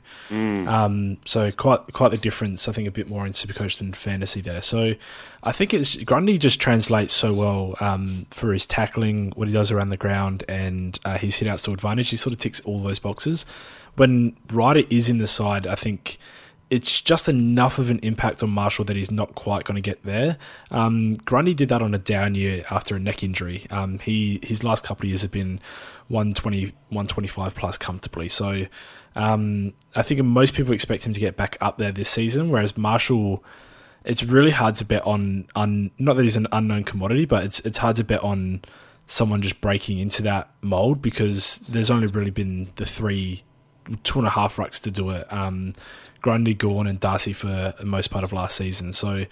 Um, so quite quite the difference. I think a bit more in Supercoach than fantasy there. So I think it's Grundy just translates so well um, for his tackling, what he does around the ground, and uh, his hit outs to advantage. He sort of ticks all those boxes. When Ryder is in the side, I think it's just enough of an impact on Marshall that he's not quite going to get there. Um, Grundy did that on a down year after a neck injury. Um, he his last couple of years have been 120, 125 plus comfortably. So um, I think most people expect him to get back up there this season, whereas Marshall. It's really hard to bet on, on not that he's an unknown commodity, but it's it's hard to bet on someone just breaking into that mold because there's only really been the three two and a half rucks to do it. Um, Grundy, Gawn, and Darcy for the most part of last season. So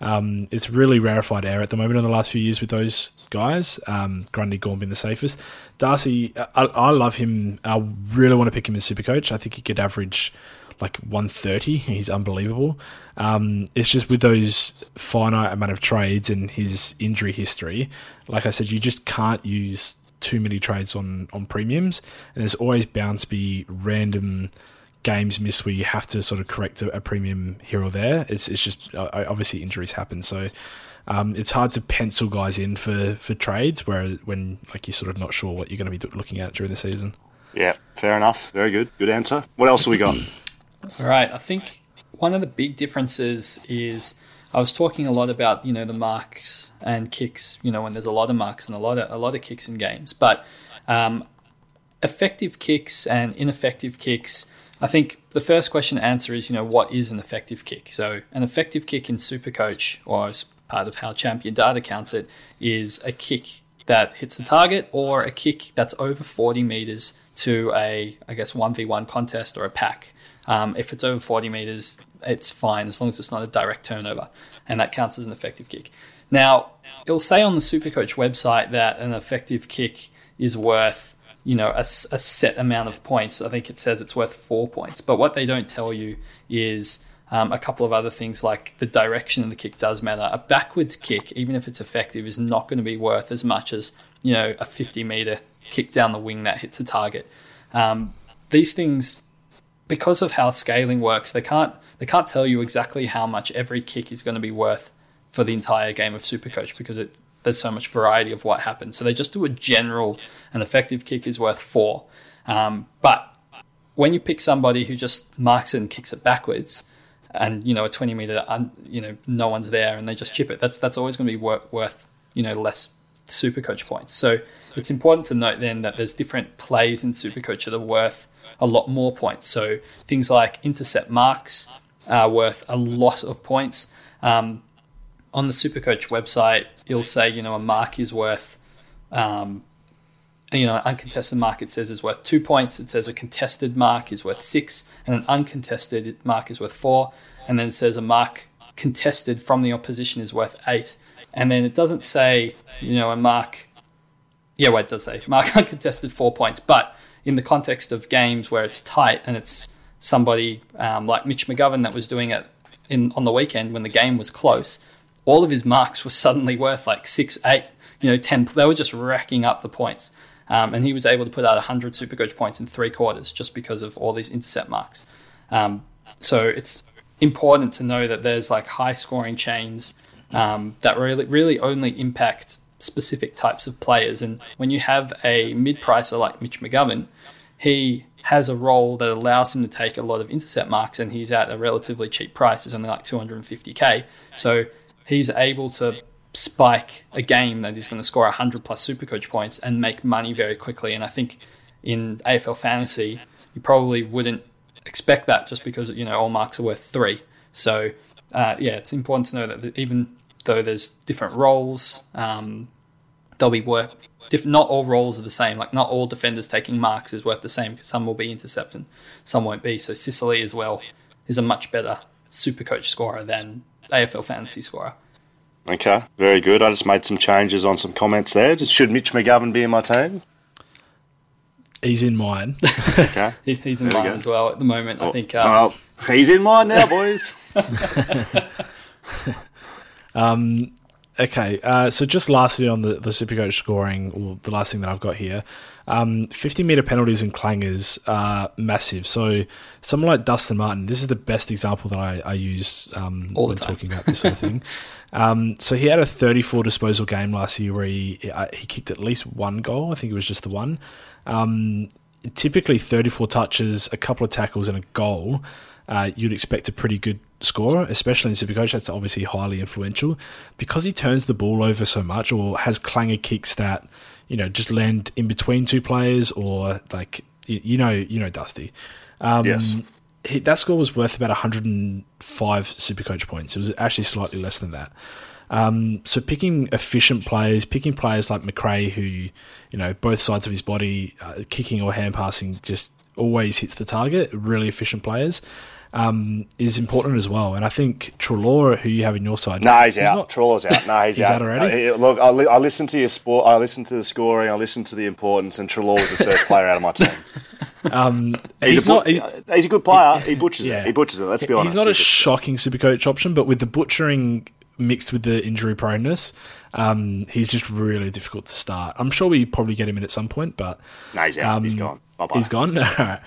um, it's really rarefied air at the moment in the last few years with those guys. Um, Grundy, Gawn being the safest. Darcy, I, I love him. I really want to pick him as super coach. I think he could average like 130. He's unbelievable. Um, it's just with those finite amount of trades and his injury history, like I said, you just can't use too many trades on on premiums, and there's always bound to be random games missed where you have to sort of correct a, a premium here or there. It's it's just uh, obviously injuries happen, so. um, it's hard to pencil guys in for, for trades where when like you're sort of not sure what you're going to be looking at during the season. Yeah, fair enough. Very good. Good answer. What else have we got? All right. I think one of the big differences is I was talking a lot about you know the marks and kicks. You know when there's a lot of marks and a lot of a lot of kicks in games, but um, effective kicks and ineffective kicks. I think the first question to answer is you know what is an effective kick? So an effective kick in Supercoach or as part of how Champion Data counts it is a kick that hits the target or a kick that's over 40 meters to a I guess 1v1 contest or a pack. Um, if it's over 40 meters, it's fine as long as it's not a direct turnover, and that counts as an effective kick. Now, it'll say on the Supercoach website that an effective kick is worth, you know, a, a, set amount of points. I think it says it's worth four points. But what they don't tell you is um, a couple of other things like the direction of the kick does matter. A backwards kick, even if it's effective, is not going to be worth as much as, you know, a 50 meter kick down the wing that hits a target. Um, these things because of how scaling works, they can't they can't tell you exactly how much every kick is going to be worth for the entire game of Supercoach because it, there's so much variety of what happens. So they just do a general an effective kick is worth four. Um, but when you pick somebody who just marks it and kicks it backwards, and you know a 20 meter, you know no one's there, and they just chip it, that's that's always going to be worth, worth you know less Supercoach points. So it's important to note then that there's different plays in Supercoach that are worth a lot more points. So things like intercept marks are worth a lot of points. Um, on the Supercoach website, you'll say, you know, a mark is worth, um, you know, an uncontested mark it says is worth two points. It says a contested mark is worth six, and an uncontested mark is worth four. And then it says a mark contested from the opposition is worth eight. And then it doesn't say, you know, a mark. Yeah, wait, it does say mark uncontested four points, but in the context of games where it's tight and it's somebody um, like Mitch McGovern that was doing it in on the weekend when the game was close, all of his marks were suddenly worth like six, eight, you know, ten. They were just racking up the points, um, and he was able to put out hundred Supercoach points in three quarters just because of all these intercept marks. Um, so it's important to know that there's like high scoring chains um, that really really only impact specific types of players. And when you have a mid pricer like Mitch McGovern, he has a role that allows him to take a lot of intercept marks, and he's at a relatively cheap price. It's only like 250k. So he's able to spike a game that is going to score 100 plus supercoach points and make money very quickly. And I think in AFL fantasy, you probably wouldn't expect that just because you know all marks are worth three. So uh, yeah, it's important to know that even though there's different roles. Um, they'll be worth. Diff- not all roles are the same. Like not all defenders taking marks is worth the same because some will be intercepting, some won't be. So Sicily as well is a much better super coach scorer than AFL fantasy scorer. Okay, very good. I just made some changes on some comments there. Should Mitch McGovern be in my team? He's in mine. okay, he's in there mine as well at the moment. I think. Um, well, he's in mine now, boys. Um, okay, uh, so just lastly on the, the Supercoach scoring, or the last thing that I've got here, um, 50 meter penalties and clangers are massive. So someone like Dustin Martin, this is the best example that I, I use um, when time. talking about this sort of thing. Um, so he had a 34 disposal game last year where he uh, he kicked at least one goal. I think it was just the one. Um, typically 34 touches, a couple of tackles, and a goal. Uh, you'd expect a pretty good scorer, especially in Supercoach. That's obviously highly influential because he turns the ball over so much, or has clanger kicks that you know just land in between two players, or like you, know, you know, Dusty. Um, yes. He, that score was worth about 105 Supercoach points. It was actually slightly less than that. Um, so picking efficient players, picking players like Macrae, who you know both sides of his body, uh, kicking or hand passing, just always hits the target. Really efficient players um, is important as well. And I think Treloar, who you have in your side, no, nah, he's, he's out. Not, Treloar's out. No, he's, he's out. already. Uh, look, I, li- I listen to your sport. I listen to the scoring. I listen to the importance, and Treloar was the first player out of my team. Um, he's, he's, a, not, he, he's a good player. He, he butchers yeah. it. He butchers it. Let's be honest. He's not a shocking super coach option, but with the butchering mixed with the injury proneness, um, he's just really difficult to start. I'm sure we probably get him in at some point, but no, he's out. Um, he's gone. Bye-bye. He's gone.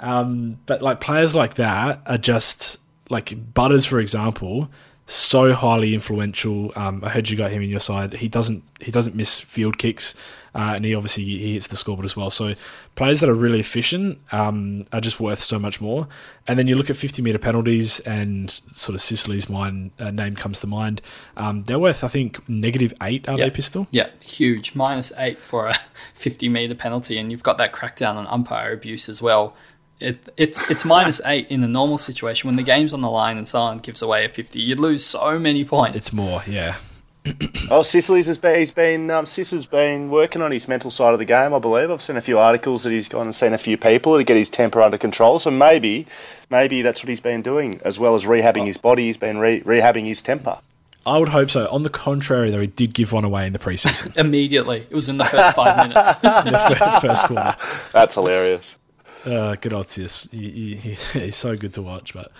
Um, but like players like that are just like Butters, for example, so highly influential. Um, I heard you got him in your side. He doesn't he doesn't miss field kicks, uh, and he obviously he hits the scoreboard as well. So players that are really efficient um, are just worth so much more. And then you look at 50 meter penalties, and sort of Sicily's mind uh, name comes to mind. Um, they're worth I think negative eight, are Yeah. they, Pistol? Yeah, huge. Minus eight for a 50 meter penalty, and you've got that crackdown on umpire abuse as well. It, it's it's minus eight in a normal situation when the game's on the line and someone gives away a 50. You'd lose so many points. It's more, yeah. Oh, Sicily's has been, he's been, um, Sis has been working on his mental side of the game, I believe. I've seen a few articles that he's gone and seen a few people to get his temper under control. So maybe, maybe that's what he's been doing, as well as rehabbing his body, he's been re- rehabbing his temper. I would hope so. On the contrary, though, he did give one away in the preseason, Immediately, it was in the first five minutes. in the first quarter. That's hilarious. Uh, good yes. He, he, he- he's so good to watch. But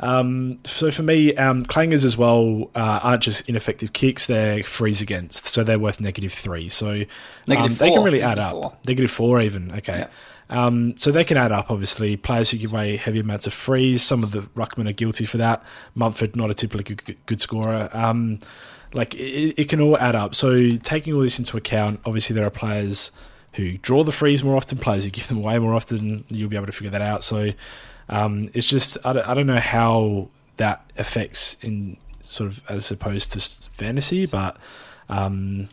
um, so for me, um, clangers as well uh, aren't just ineffective kicks; they're frees against, so they're worth negative three. So um, Negative they can really add up. Negative four, even okay. Yeah. Um, so they can add up. Obviously, players who give away heavy amounts of frees. Some of the ruckmen are guilty for that. Mumford, not a typically good, good scorer. Um, like it, it can all add up. So taking all this into account, obviously there are players who draw the frees more often, players who give them away more often. You'll be able to figure that out. So um, it's just I don't, I don't know how that affects in sort of as opposed to fantasy, but um,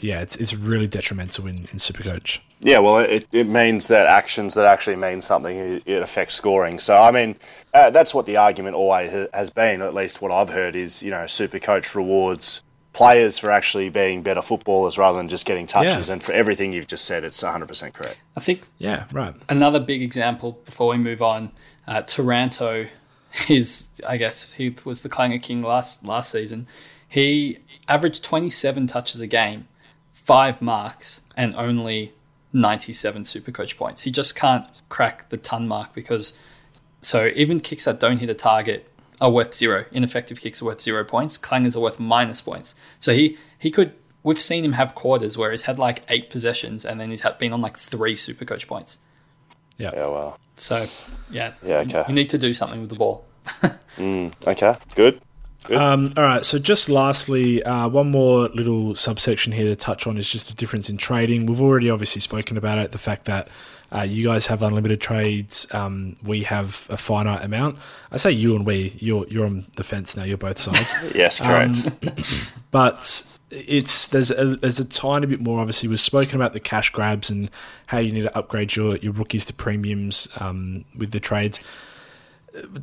yeah, it's it's really detrimental in, in Supercoach. Yeah, well, it, it means that actions that actually mean something, it, it affects scoring. So, I mean, uh, that's what the argument always has been, at least what I've heard, is, you know, super coach rewards players for actually being better footballers rather than just getting touches. Yeah. And for everything you've just said, it's 100% correct. I think Yeah, right. another big example before we move on, uh, Taranto is, I guess, he was the Clanger King last last season. He averaged 27 touches a game, five marks, and only 97 Supercoach points. He just can't crack the ton mark because so even kicks that don't hit a target are worth zero. Ineffective kicks are worth zero points. Clangers are worth minus points. So he he could. We've seen him have quarters where he's had like eight possessions and then he's had, been on like three super coach points. Yeah. Yeah, well. So, yeah, Yeah, okay. you need to do something with the ball. Okay, good. Um, all right. So just lastly, uh, one more little subsection here to touch on is just the difference in trading. We've already obviously spoken about it. The fact that uh, you guys have unlimited trades, um, we have a finite amount. I say you and we. You're you're on the fence now. You're both sides. Yes, correct. but it's there's a, there's a tiny bit more. Obviously, we've spoken about the cash grabs and how you need to upgrade your, your rookies to premiums um, with the trades.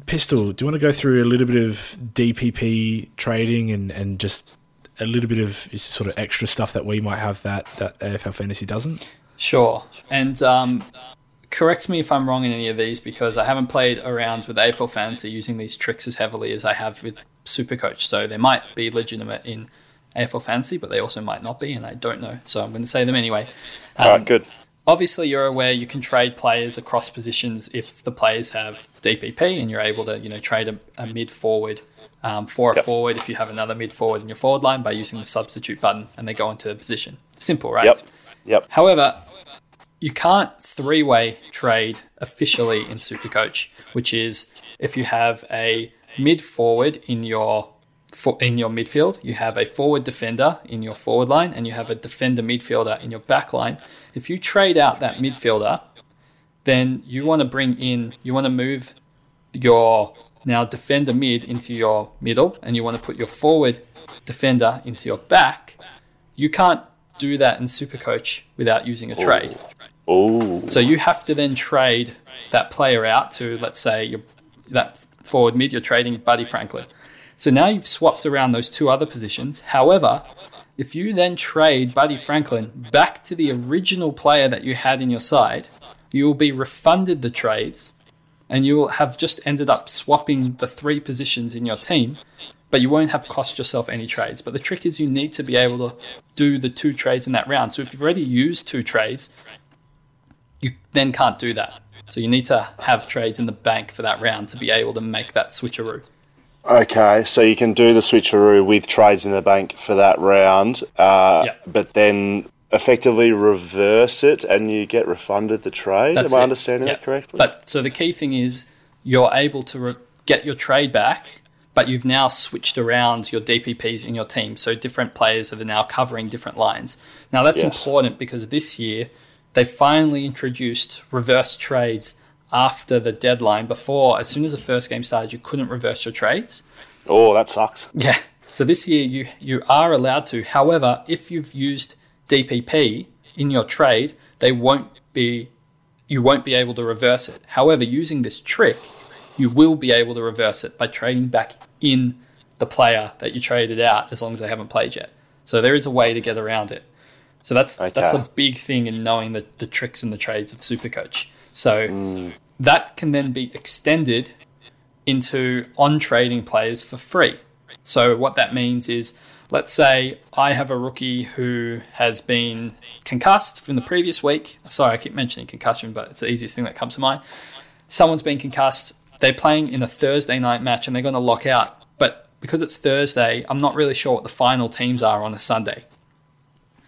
Pistol, do you want to go through a little bit of DPP trading and, and just a little bit of sort of extra stuff that we might have that that AFL fantasy doesn't? Sure. And um, correct me if I'm wrong in any of these because I haven't played around with AFL Fantasy using these tricks as heavily as I have with Supercoach. So they might be legitimate in AFL Fantasy, but they also might not be, and I don't know. So I'm going to say them anyway. Um, All right, good. obviously you're aware you can trade players across positions if the players have DPP and you're able to you know trade a, a mid forward um, for a Yep. forward if you have another mid forward in your forward line by using the substitute button and they go into the position. Simple, right? Yep, yep. However, you can't three way trade officially in Supercoach, which is if you have a mid forward in your in your midfield, you have a forward defender in your forward line, and you have a defender midfielder in your back line. If you trade out that midfielder, then you want to bring in, you want to move your now defender mid into your middle, and you want to put your forward defender into your back. You can't do that in Supercoach without using a trade. Oh, So you have to then trade that player out to, let's say, your, that forward mid, you're trading Buddy Franklin. So now you've swapped around those two other positions. However, if you then trade Buddy Franklin back to the original player that you had in your side, you will be refunded the trades and you will have just ended up swapping the three positions in your team, but you won't have cost yourself any trades. But the trick is you need to be able to do the two trades in that round. So if you've already used two trades, you then can't do that. So you need to have trades in the bank for that round to be able to make that switcheroo. okay. So you can do the switcheroo with trades in the bank for that round, uh, Yeah. but then effectively reverse it and you get refunded the trade. That's Am I it. understanding Yeah. that correctly? But so the key thing is you're able to re- get your trade back, but you've now switched around your DPPs in your team. So different players are now covering different lines. Now that's Yes. important because this year they finally introduced reverse trades after the deadline. Before, as soon as the first game started, you couldn't reverse your trades. Oh, that sucks. Yeah. So this year you you are allowed to. However, if you've used DPP in your trade, they won't be you won't be able to reverse it. However, using this trick, you will be able to reverse it by trading back in the player that you traded out as long as they haven't played yet. So there is a way to get around it. So that's that's a big thing in knowing the, the tricks and the trades of Supercoach. So mm. that can then be extended into on trading players for free. So what that means is, let's say I have a rookie who has been concussed from the previous week. Sorry, I keep mentioning concussion, but it's the easiest thing that comes to mind. Someone's been concussed. They're playing in a Thursday night match and they're going to lock out. But because it's Thursday, I'm not really sure what the final teams are on a Sunday.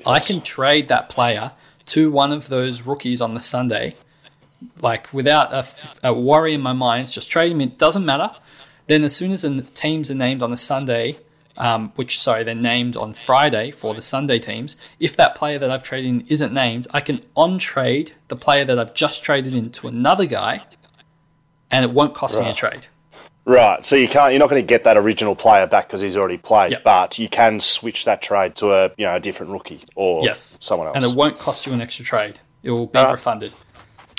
I can trade that player to one of those rookies on the Sunday, like without a worry in my mind. It's Just trade him. It doesn't matter. Then as soon as the teams are named on the Sunday, um, which sorry they're named on Friday for the Sunday teams, if that player that I've traded in isn't named, I can on trade the player that I've just traded in to another guy, and it won't cost me a trade. Right. So you can't. You're not going to get that original player back because he's already played. Yep. But you can switch that trade to a you know a different rookie or Yes, someone else. and it won't cost you an extra trade. It will be Alright. refunded.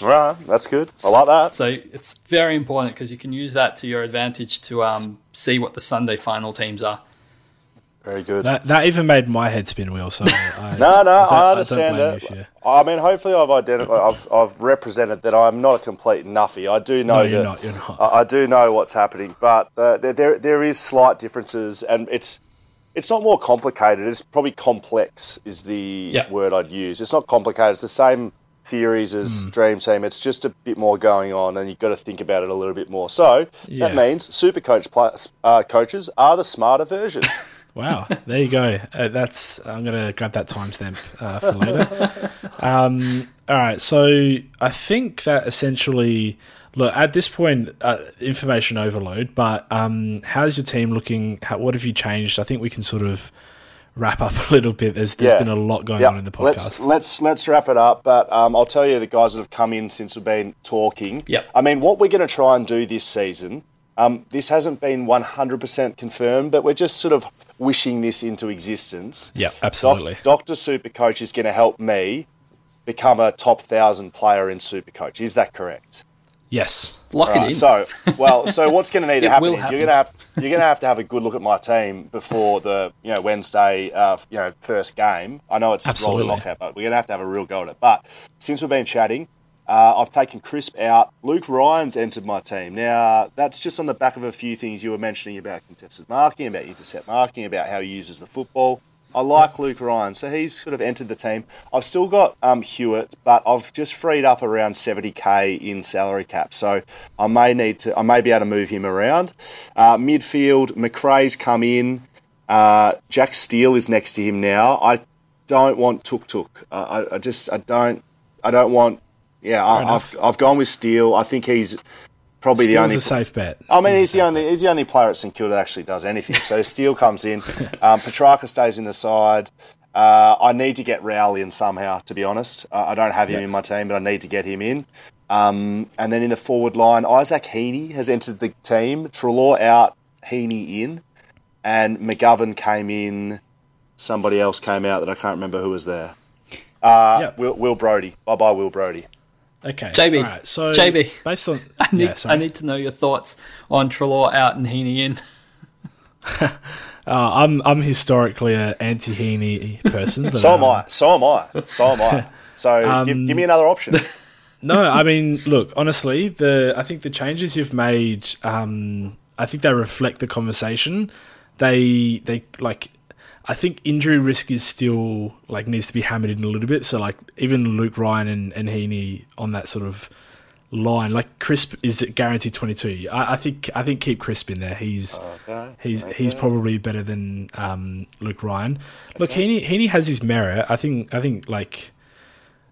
right. That's good. I like that. So it's very important because you can use that to your advantage to um, see what the Sunday final teams are. Very good. That that even made my head spin wheel. So I, No, no, don't- I understand it. you I mean, hopefully, I've identified, I've, I've represented that I'm not a complete nuffy. I do know No, you're that not, you're not. I, I do know what's happening, but uh, there, there there is slight differences, and it's it's not more complicated. It's probably complex is the Yeah. word I'd use. It's not complicated. It's the same theories as Hmm. Dream Team. It's just a bit more going on, and you've got to think about it a little bit more. So Yeah. that means super coach pla- uh, coaches are the smarter version. Wow, there you go. Uh, that's I'm gonna grab that timestamp uh, for later. um, all right, so I think that essentially, look at this point, uh, information overload. But um, how's your team looking? How, what have you changed? I think we can sort of wrap up a little bit. There's there's Yeah. been a lot going Yeah, on in the Let's podcast. let's let's wrap it up. But um, I'll tell you the guys that have come in since we've been talking. Yep. I mean, what we're going to try and do this season. Um, this hasn't been 100% confirmed, but we're just sort of wishing this into existence. yeah, absolutely. Doc- Dr. Supercoach is going to help me become a top thousand player in Supercoach. Is that correct? yes. Lock Right, it in. So, well, so what's going to need to happen is happen. you're going to have you're going to have to have a good look at my team before the you know Wednesday uh, you know first game. I know it's Absolutely. rolling lockout, but we're going to have to have a real go at it. But since we've been chatting, uh, I've taken Crisp out. Luke Ryan's entered my team. Now that's just on the back of a few things you were mentioning about contested marking, about intercept marking, about how he uses the football. I like Luke Ryan, so he's sort of entered the team. I've still got um, Hewitt, but I've just freed up around 70k in salary cap, so I may need to, I may be able to move him around. Uh, midfield, Macrae's come in. Uh, Jack Steele is next to him now. I don't want Tuk Tuk. Uh, I, I just, I don't, I don't want. Yeah, I, I've, I've gone with Steele. I think he's probably the only a safe bet. I mean, Steele's he's the only he's the only player at St Kilda that actually does anything. So Steele comes in, um, Petracca stays in the side. Uh, I need to get Rowell in somehow. To be honest, uh, I don't have him in my team, but I need to get him in. Um, and then in the forward line, Isaac Heaney has entered the team. Treloar out, Heaney in, and McGovern came in. Somebody else came out that I can't remember who was there. Uh, Yep. Will, Will Brodie. Bye bye, Will Brodie. Okay, JB, All right, so JB. based on I need, yeah, sorry. I need to know your thoughts on Treloar out and Heaney in. Uh, I'm I'm historically an anti Heaney person. But, So am um, I. So am I. So am I. So give, give me another option. No, I mean, look, honestly, the I think the changes you've made, um, I think they reflect the conversation. They they like, I think injury risk is still like needs to be hammered in a little bit. So like even Luke Ryan and and Heaney on that sort of line, like Crisp is guaranteed twenty two. I, I think I think keep Crisp in there. He's he's he's probably better than um, Luke Ryan. Look, Heaney Heaney has his merit. I think I think like.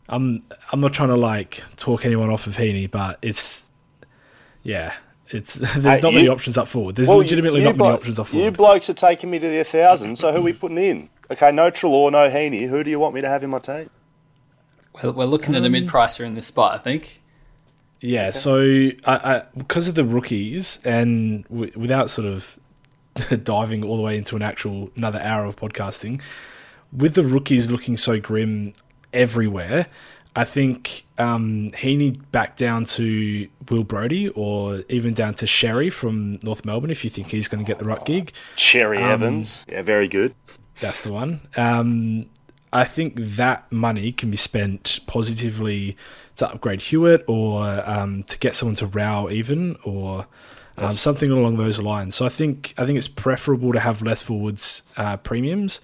I'm I'm not trying to like talk anyone off of Heaney, but it's yeah. It's there's Hey, not many you- options up forward. There's Well, legitimately you not many options up forward. You blokes are taking me to the 1,000, so who are we putting in? Okay, no Treloar, no Heaney. Who do you want me to have in my team? We're, we're looking at a mid um, pricer in this spot, I think. Yeah, so I, I, because of the rookies, and w- without sort of diving all the way into an actual another hour of podcasting, with the rookies looking so grim everywhere, I think um, Heaney back down to Will Brodie or even down to Sherry from North Melbourne if you think he's going to get the right gig. Sherry Um, Evans. Yeah, very good. That's the one. Um, I think that money can be spent positively to upgrade Hewitt or um, to get someone to row even or um, something along those lines. So I think I think it's preferable to have less forwards uh, premiums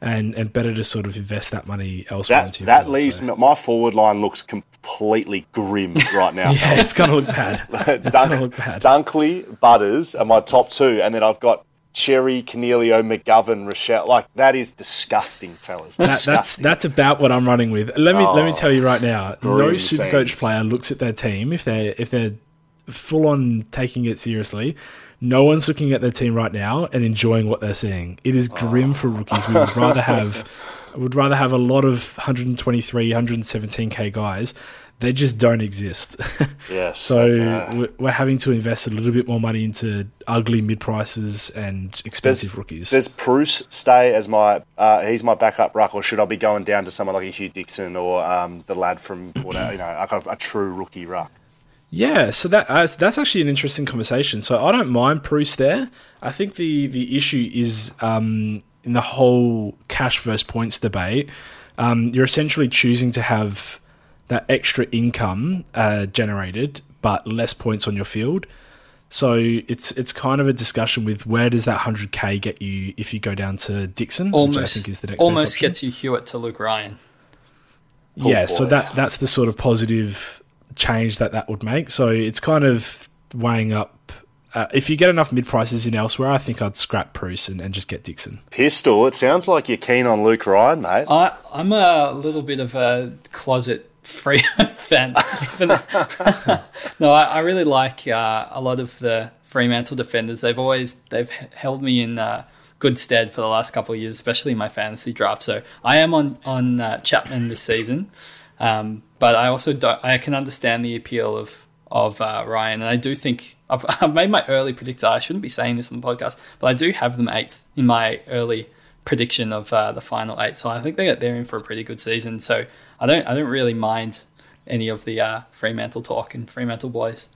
and, and better to sort of invest that money elsewhere. That that field, leaves so- me, my forward line looks completely grim right now. Yeah, it's going to look bad. Dunk, to look bad. Dunkley, Butters are my top two, and then I've got Cherry, Cornelio, McGovern, Rachele. Like that is disgusting, fellas. That, that's disgusting. that's about what I'm running with. Let me let me oh, tell you right now. No grim Supercoach player looks at their team if they if they're full on taking it seriously. No one's looking at their team right now and enjoying what they're seeing. It is grim for rookies. We would rather have would rather have a lot of 123, 117k guys. They just don't exist. Yes, so okay. we're- having to invest a little bit more money into ugly mid prices and Does, expensive rookies. does Bruce stay as my? Uh, he's my backup ruck, or should I be going down to someone like a Hugh Dixon or um, the lad from you know, like a, a true rookie ruck? Yeah, so that uh, that's actually an interesting conversation. So I don't mind Bruce there. I think the the issue is um, in the whole cash versus points debate. Um, you're essentially choosing to have that extra income uh, generated, but less points on your field. So it's it's kind of a discussion with where does that 100k get you if you go down to Dixon, which I Almost, think is the next almost gets you Hewitt to Luke Ryan. yeah, Oh, so that that's the sort of positive change that that would make. So it's kind of weighing up. Uh, if you get enough mid prices in elsewhere, I think I'd scrap Bruce and, and just get Dixon. Pistol. It sounds like you're keen on Luke Ryan, mate. I, I'm a little bit of a closet Freo fan. No, I, I really like uh, a lot of the Fremantle defenders. They've always they've held me in uh, good stead for the last couple of years, especially in my fantasy draft. So I am on on uh, Chapman this season, um, but I also I can understand the appeal of of uh, Ryan, and I do think I've, I've made my early predictor. I shouldn't be saying this on the podcast, but I do have them eighth in my early prediction of uh, the final eight. So I think they they're in for a pretty good season. So I don't I don't really mind any of the uh, Fremantle talk and Fremantle boys.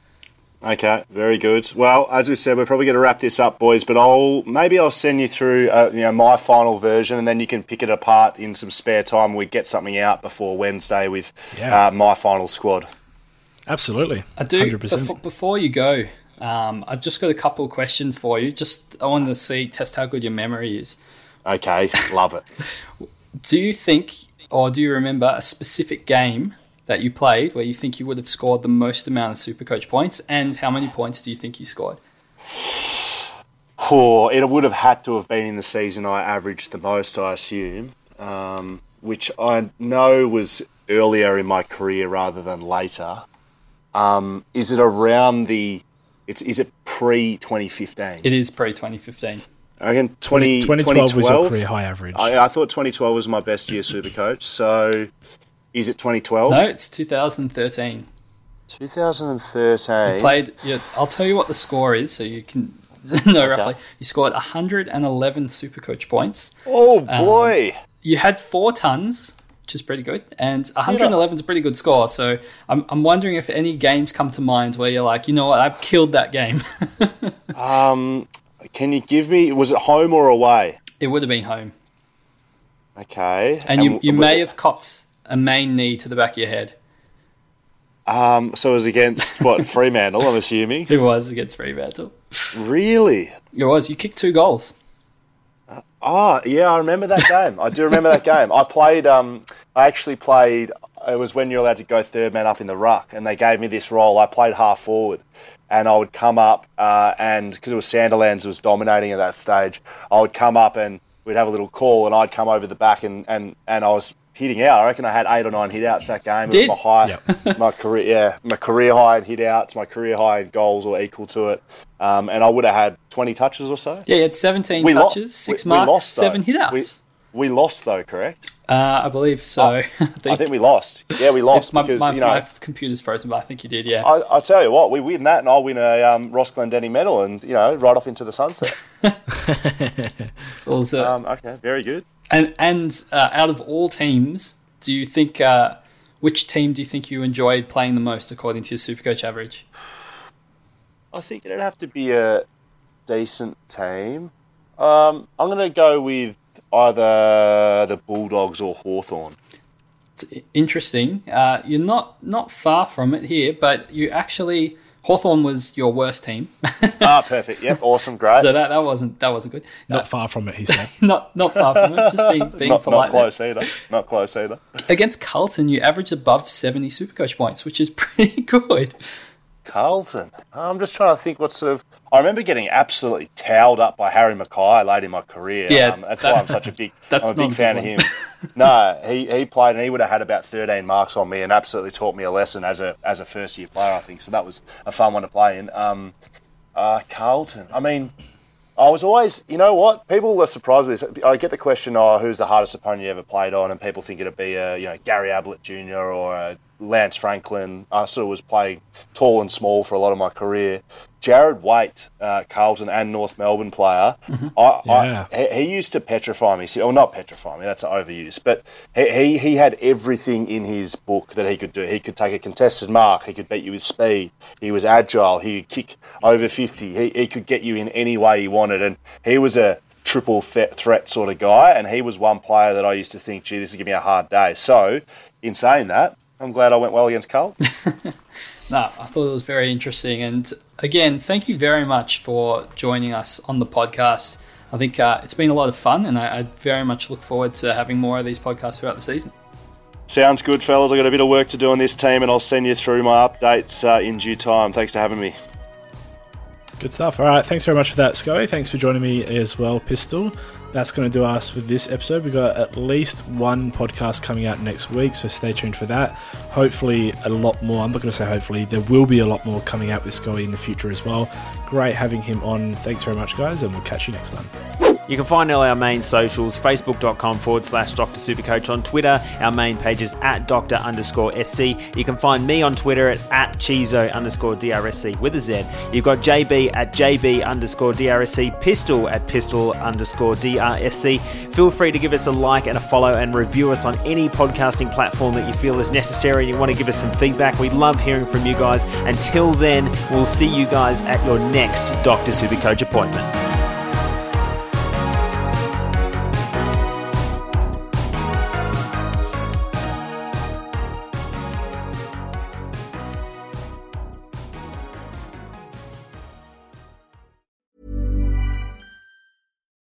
Okay, very good. Well, as we said, we're probably going to wrap this up, boys. But I'll maybe I'll send you through, uh, you know, my final version, and then you can pick it apart in some spare time. We get something out before Wednesday with Yeah. uh, my final squad. Absolutely, I do. hundred percent. Before, before you go, um, I've just got a couple of questions for you. Just I want to see test how good your memory is. Okay, love it. Do you think, or do you remember a specific game that you played where you think you would have scored the most amount of super coach points, and how many points do you think you scored? Oh, it would have had to have been in the season I averaged the most, I assume, um, which I know was earlier in my career rather than later. Um, is it around the? It's is it pre twenty fifteen? It is pre 2015. Again, 20, 2012 was a pretty high average. I, I thought 2012 was my best year super coach. So is it 2012? No, it's 2013. 2013. Played. Yeah, I'll tell you what the score is, so you can know roughly. You scored 111 Supercoach points. oh boy. You had four tons, which is pretty good, and 111 is a pretty good score. So I'm, I'm wondering if any games come to mind where you're like, you know what, I've killed that game. um, can you give me? Was it home or away? it would have been home, Okay. and you, you w- may have copped a main knee to the back of your head. Um, so it was against what Fremantle, I'm assuming. It was against Fremantle. Really? It was. You kicked two goals. Oh, yeah, I remember that game. I do remember that game. I played. Um, I actually played. It was when you're allowed to go third man up in the ruck, and they gave me this role. I played half forward, and I would come up uh, and because it was Sandilands was dominating at that stage, I would come up and we'd have a little call, and I'd come over the back, and and and I was hitting out. I reckon I had eight or nine hit outs that game. It Did? was my high, my career, yeah, my career high in hit outs, my career high in goals or equal to it. Um, and I would have had 20 touches or so. Yeah, you had 17 We lo- touches, six we- we marks, lost, though. seven hitouts. We lost though, correct? Uh, I believe so. I think, I think we lost. Yeah, we lost my, because my, you know. my computer's frozen, but I think you did. Yeah. I, I'll tell you what, we win that, and I'll win a um, Ross Glendinning medal, and you know, right off into the sunset. Also, Um, okay, very good. And and uh, out of all teams, do you think uh, which team do you think you enjoyed playing the most according to your Supercoach average? I think it'd have to be a decent team. Um, I'm going to go with either the Bulldogs or Hawthorn. It's interesting. Uh, you're not not far from it here, but you actually Hawthorn was your worst team, ah, perfect. Yep, awesome, great. so that, that wasn't that wasn't good. Uh, Not far from it, he said. not not far from it. Just being being not, polite. not there. close either. Not close either. Against Carlton, you averaged above seventy Supercoach points, which is pretty good. Carlton. I'm just trying to think what sort of. I remember getting absolutely towed up by Harry McKay late in my career. Yeah, um, that's that- why I'm such a big. I'm a big fan of him. no, he, he played and he would have had about 13 marks on me and absolutely taught me a lesson as a as a first year player. I think so. That was a fun one to play in. Um, uh, Carlton. I mean, I was always, you know what? People are surprised with this. I get the question, oh, who's the hardest opponent you ever played on? And people think it'd be a, you know, Gary Ablett Jr. or a Lance Franklin. I sort of was playing tall and small for a lot of my career. Jarrad Waite, uh, Carlton and North Melbourne player, I, Yeah. I, he, he used to petrify me. Well, not petrify me, that's an overuse, but he, he, he had everything in his book that he could do. He could take a contested mark, he could beat you with speed, he was agile, he could kick over 50, he, he could get you in any way he wanted, and he was a triple th- threat sort of guy, and he was one player that I used to think, gee, this is going to be a hard day. So, in saying that, I'm glad I went well against Carl. No, I thought it was very interesting. And again, thank you very much for joining us on the podcast. I think uh, it's been a lot of fun, and I, I very much look forward to having more of these podcasts throughout the season. Sounds good, fellas. I've got a bit of work to do on this team, and I'll send you through my updates uh, in due time. Thanks for having me. Good stuff. All right, thanks very much for that, Scully. Thanks for joining me as well, Pistol. That's going to do us for this episode. We've got at least one podcast coming out next week, so stay tuned for that. Hopefully, a lot more. I'm not going to say hopefully, there will be a lot more coming out with Scully in the future as well. Great having him on. Thanks very much, guys, and we'll catch you next time. You can find all our main socials, facebook.com forward slash Dr. Supercoach on Twitter. Our main page is at Dr. underscore SC. You can find me on Twitter at, at Chizo underscore DRSC with a Z. You've got JB at JB underscore DRSC, Pistol at Pistol underscore DRSC. Feel free to give us a like and a follow and review us on any podcasting platform that you feel is necessary. You want to give us some feedback. We love hearing from you guys. Until then, we'll see you guys at your next Dr. Supercoach appointment.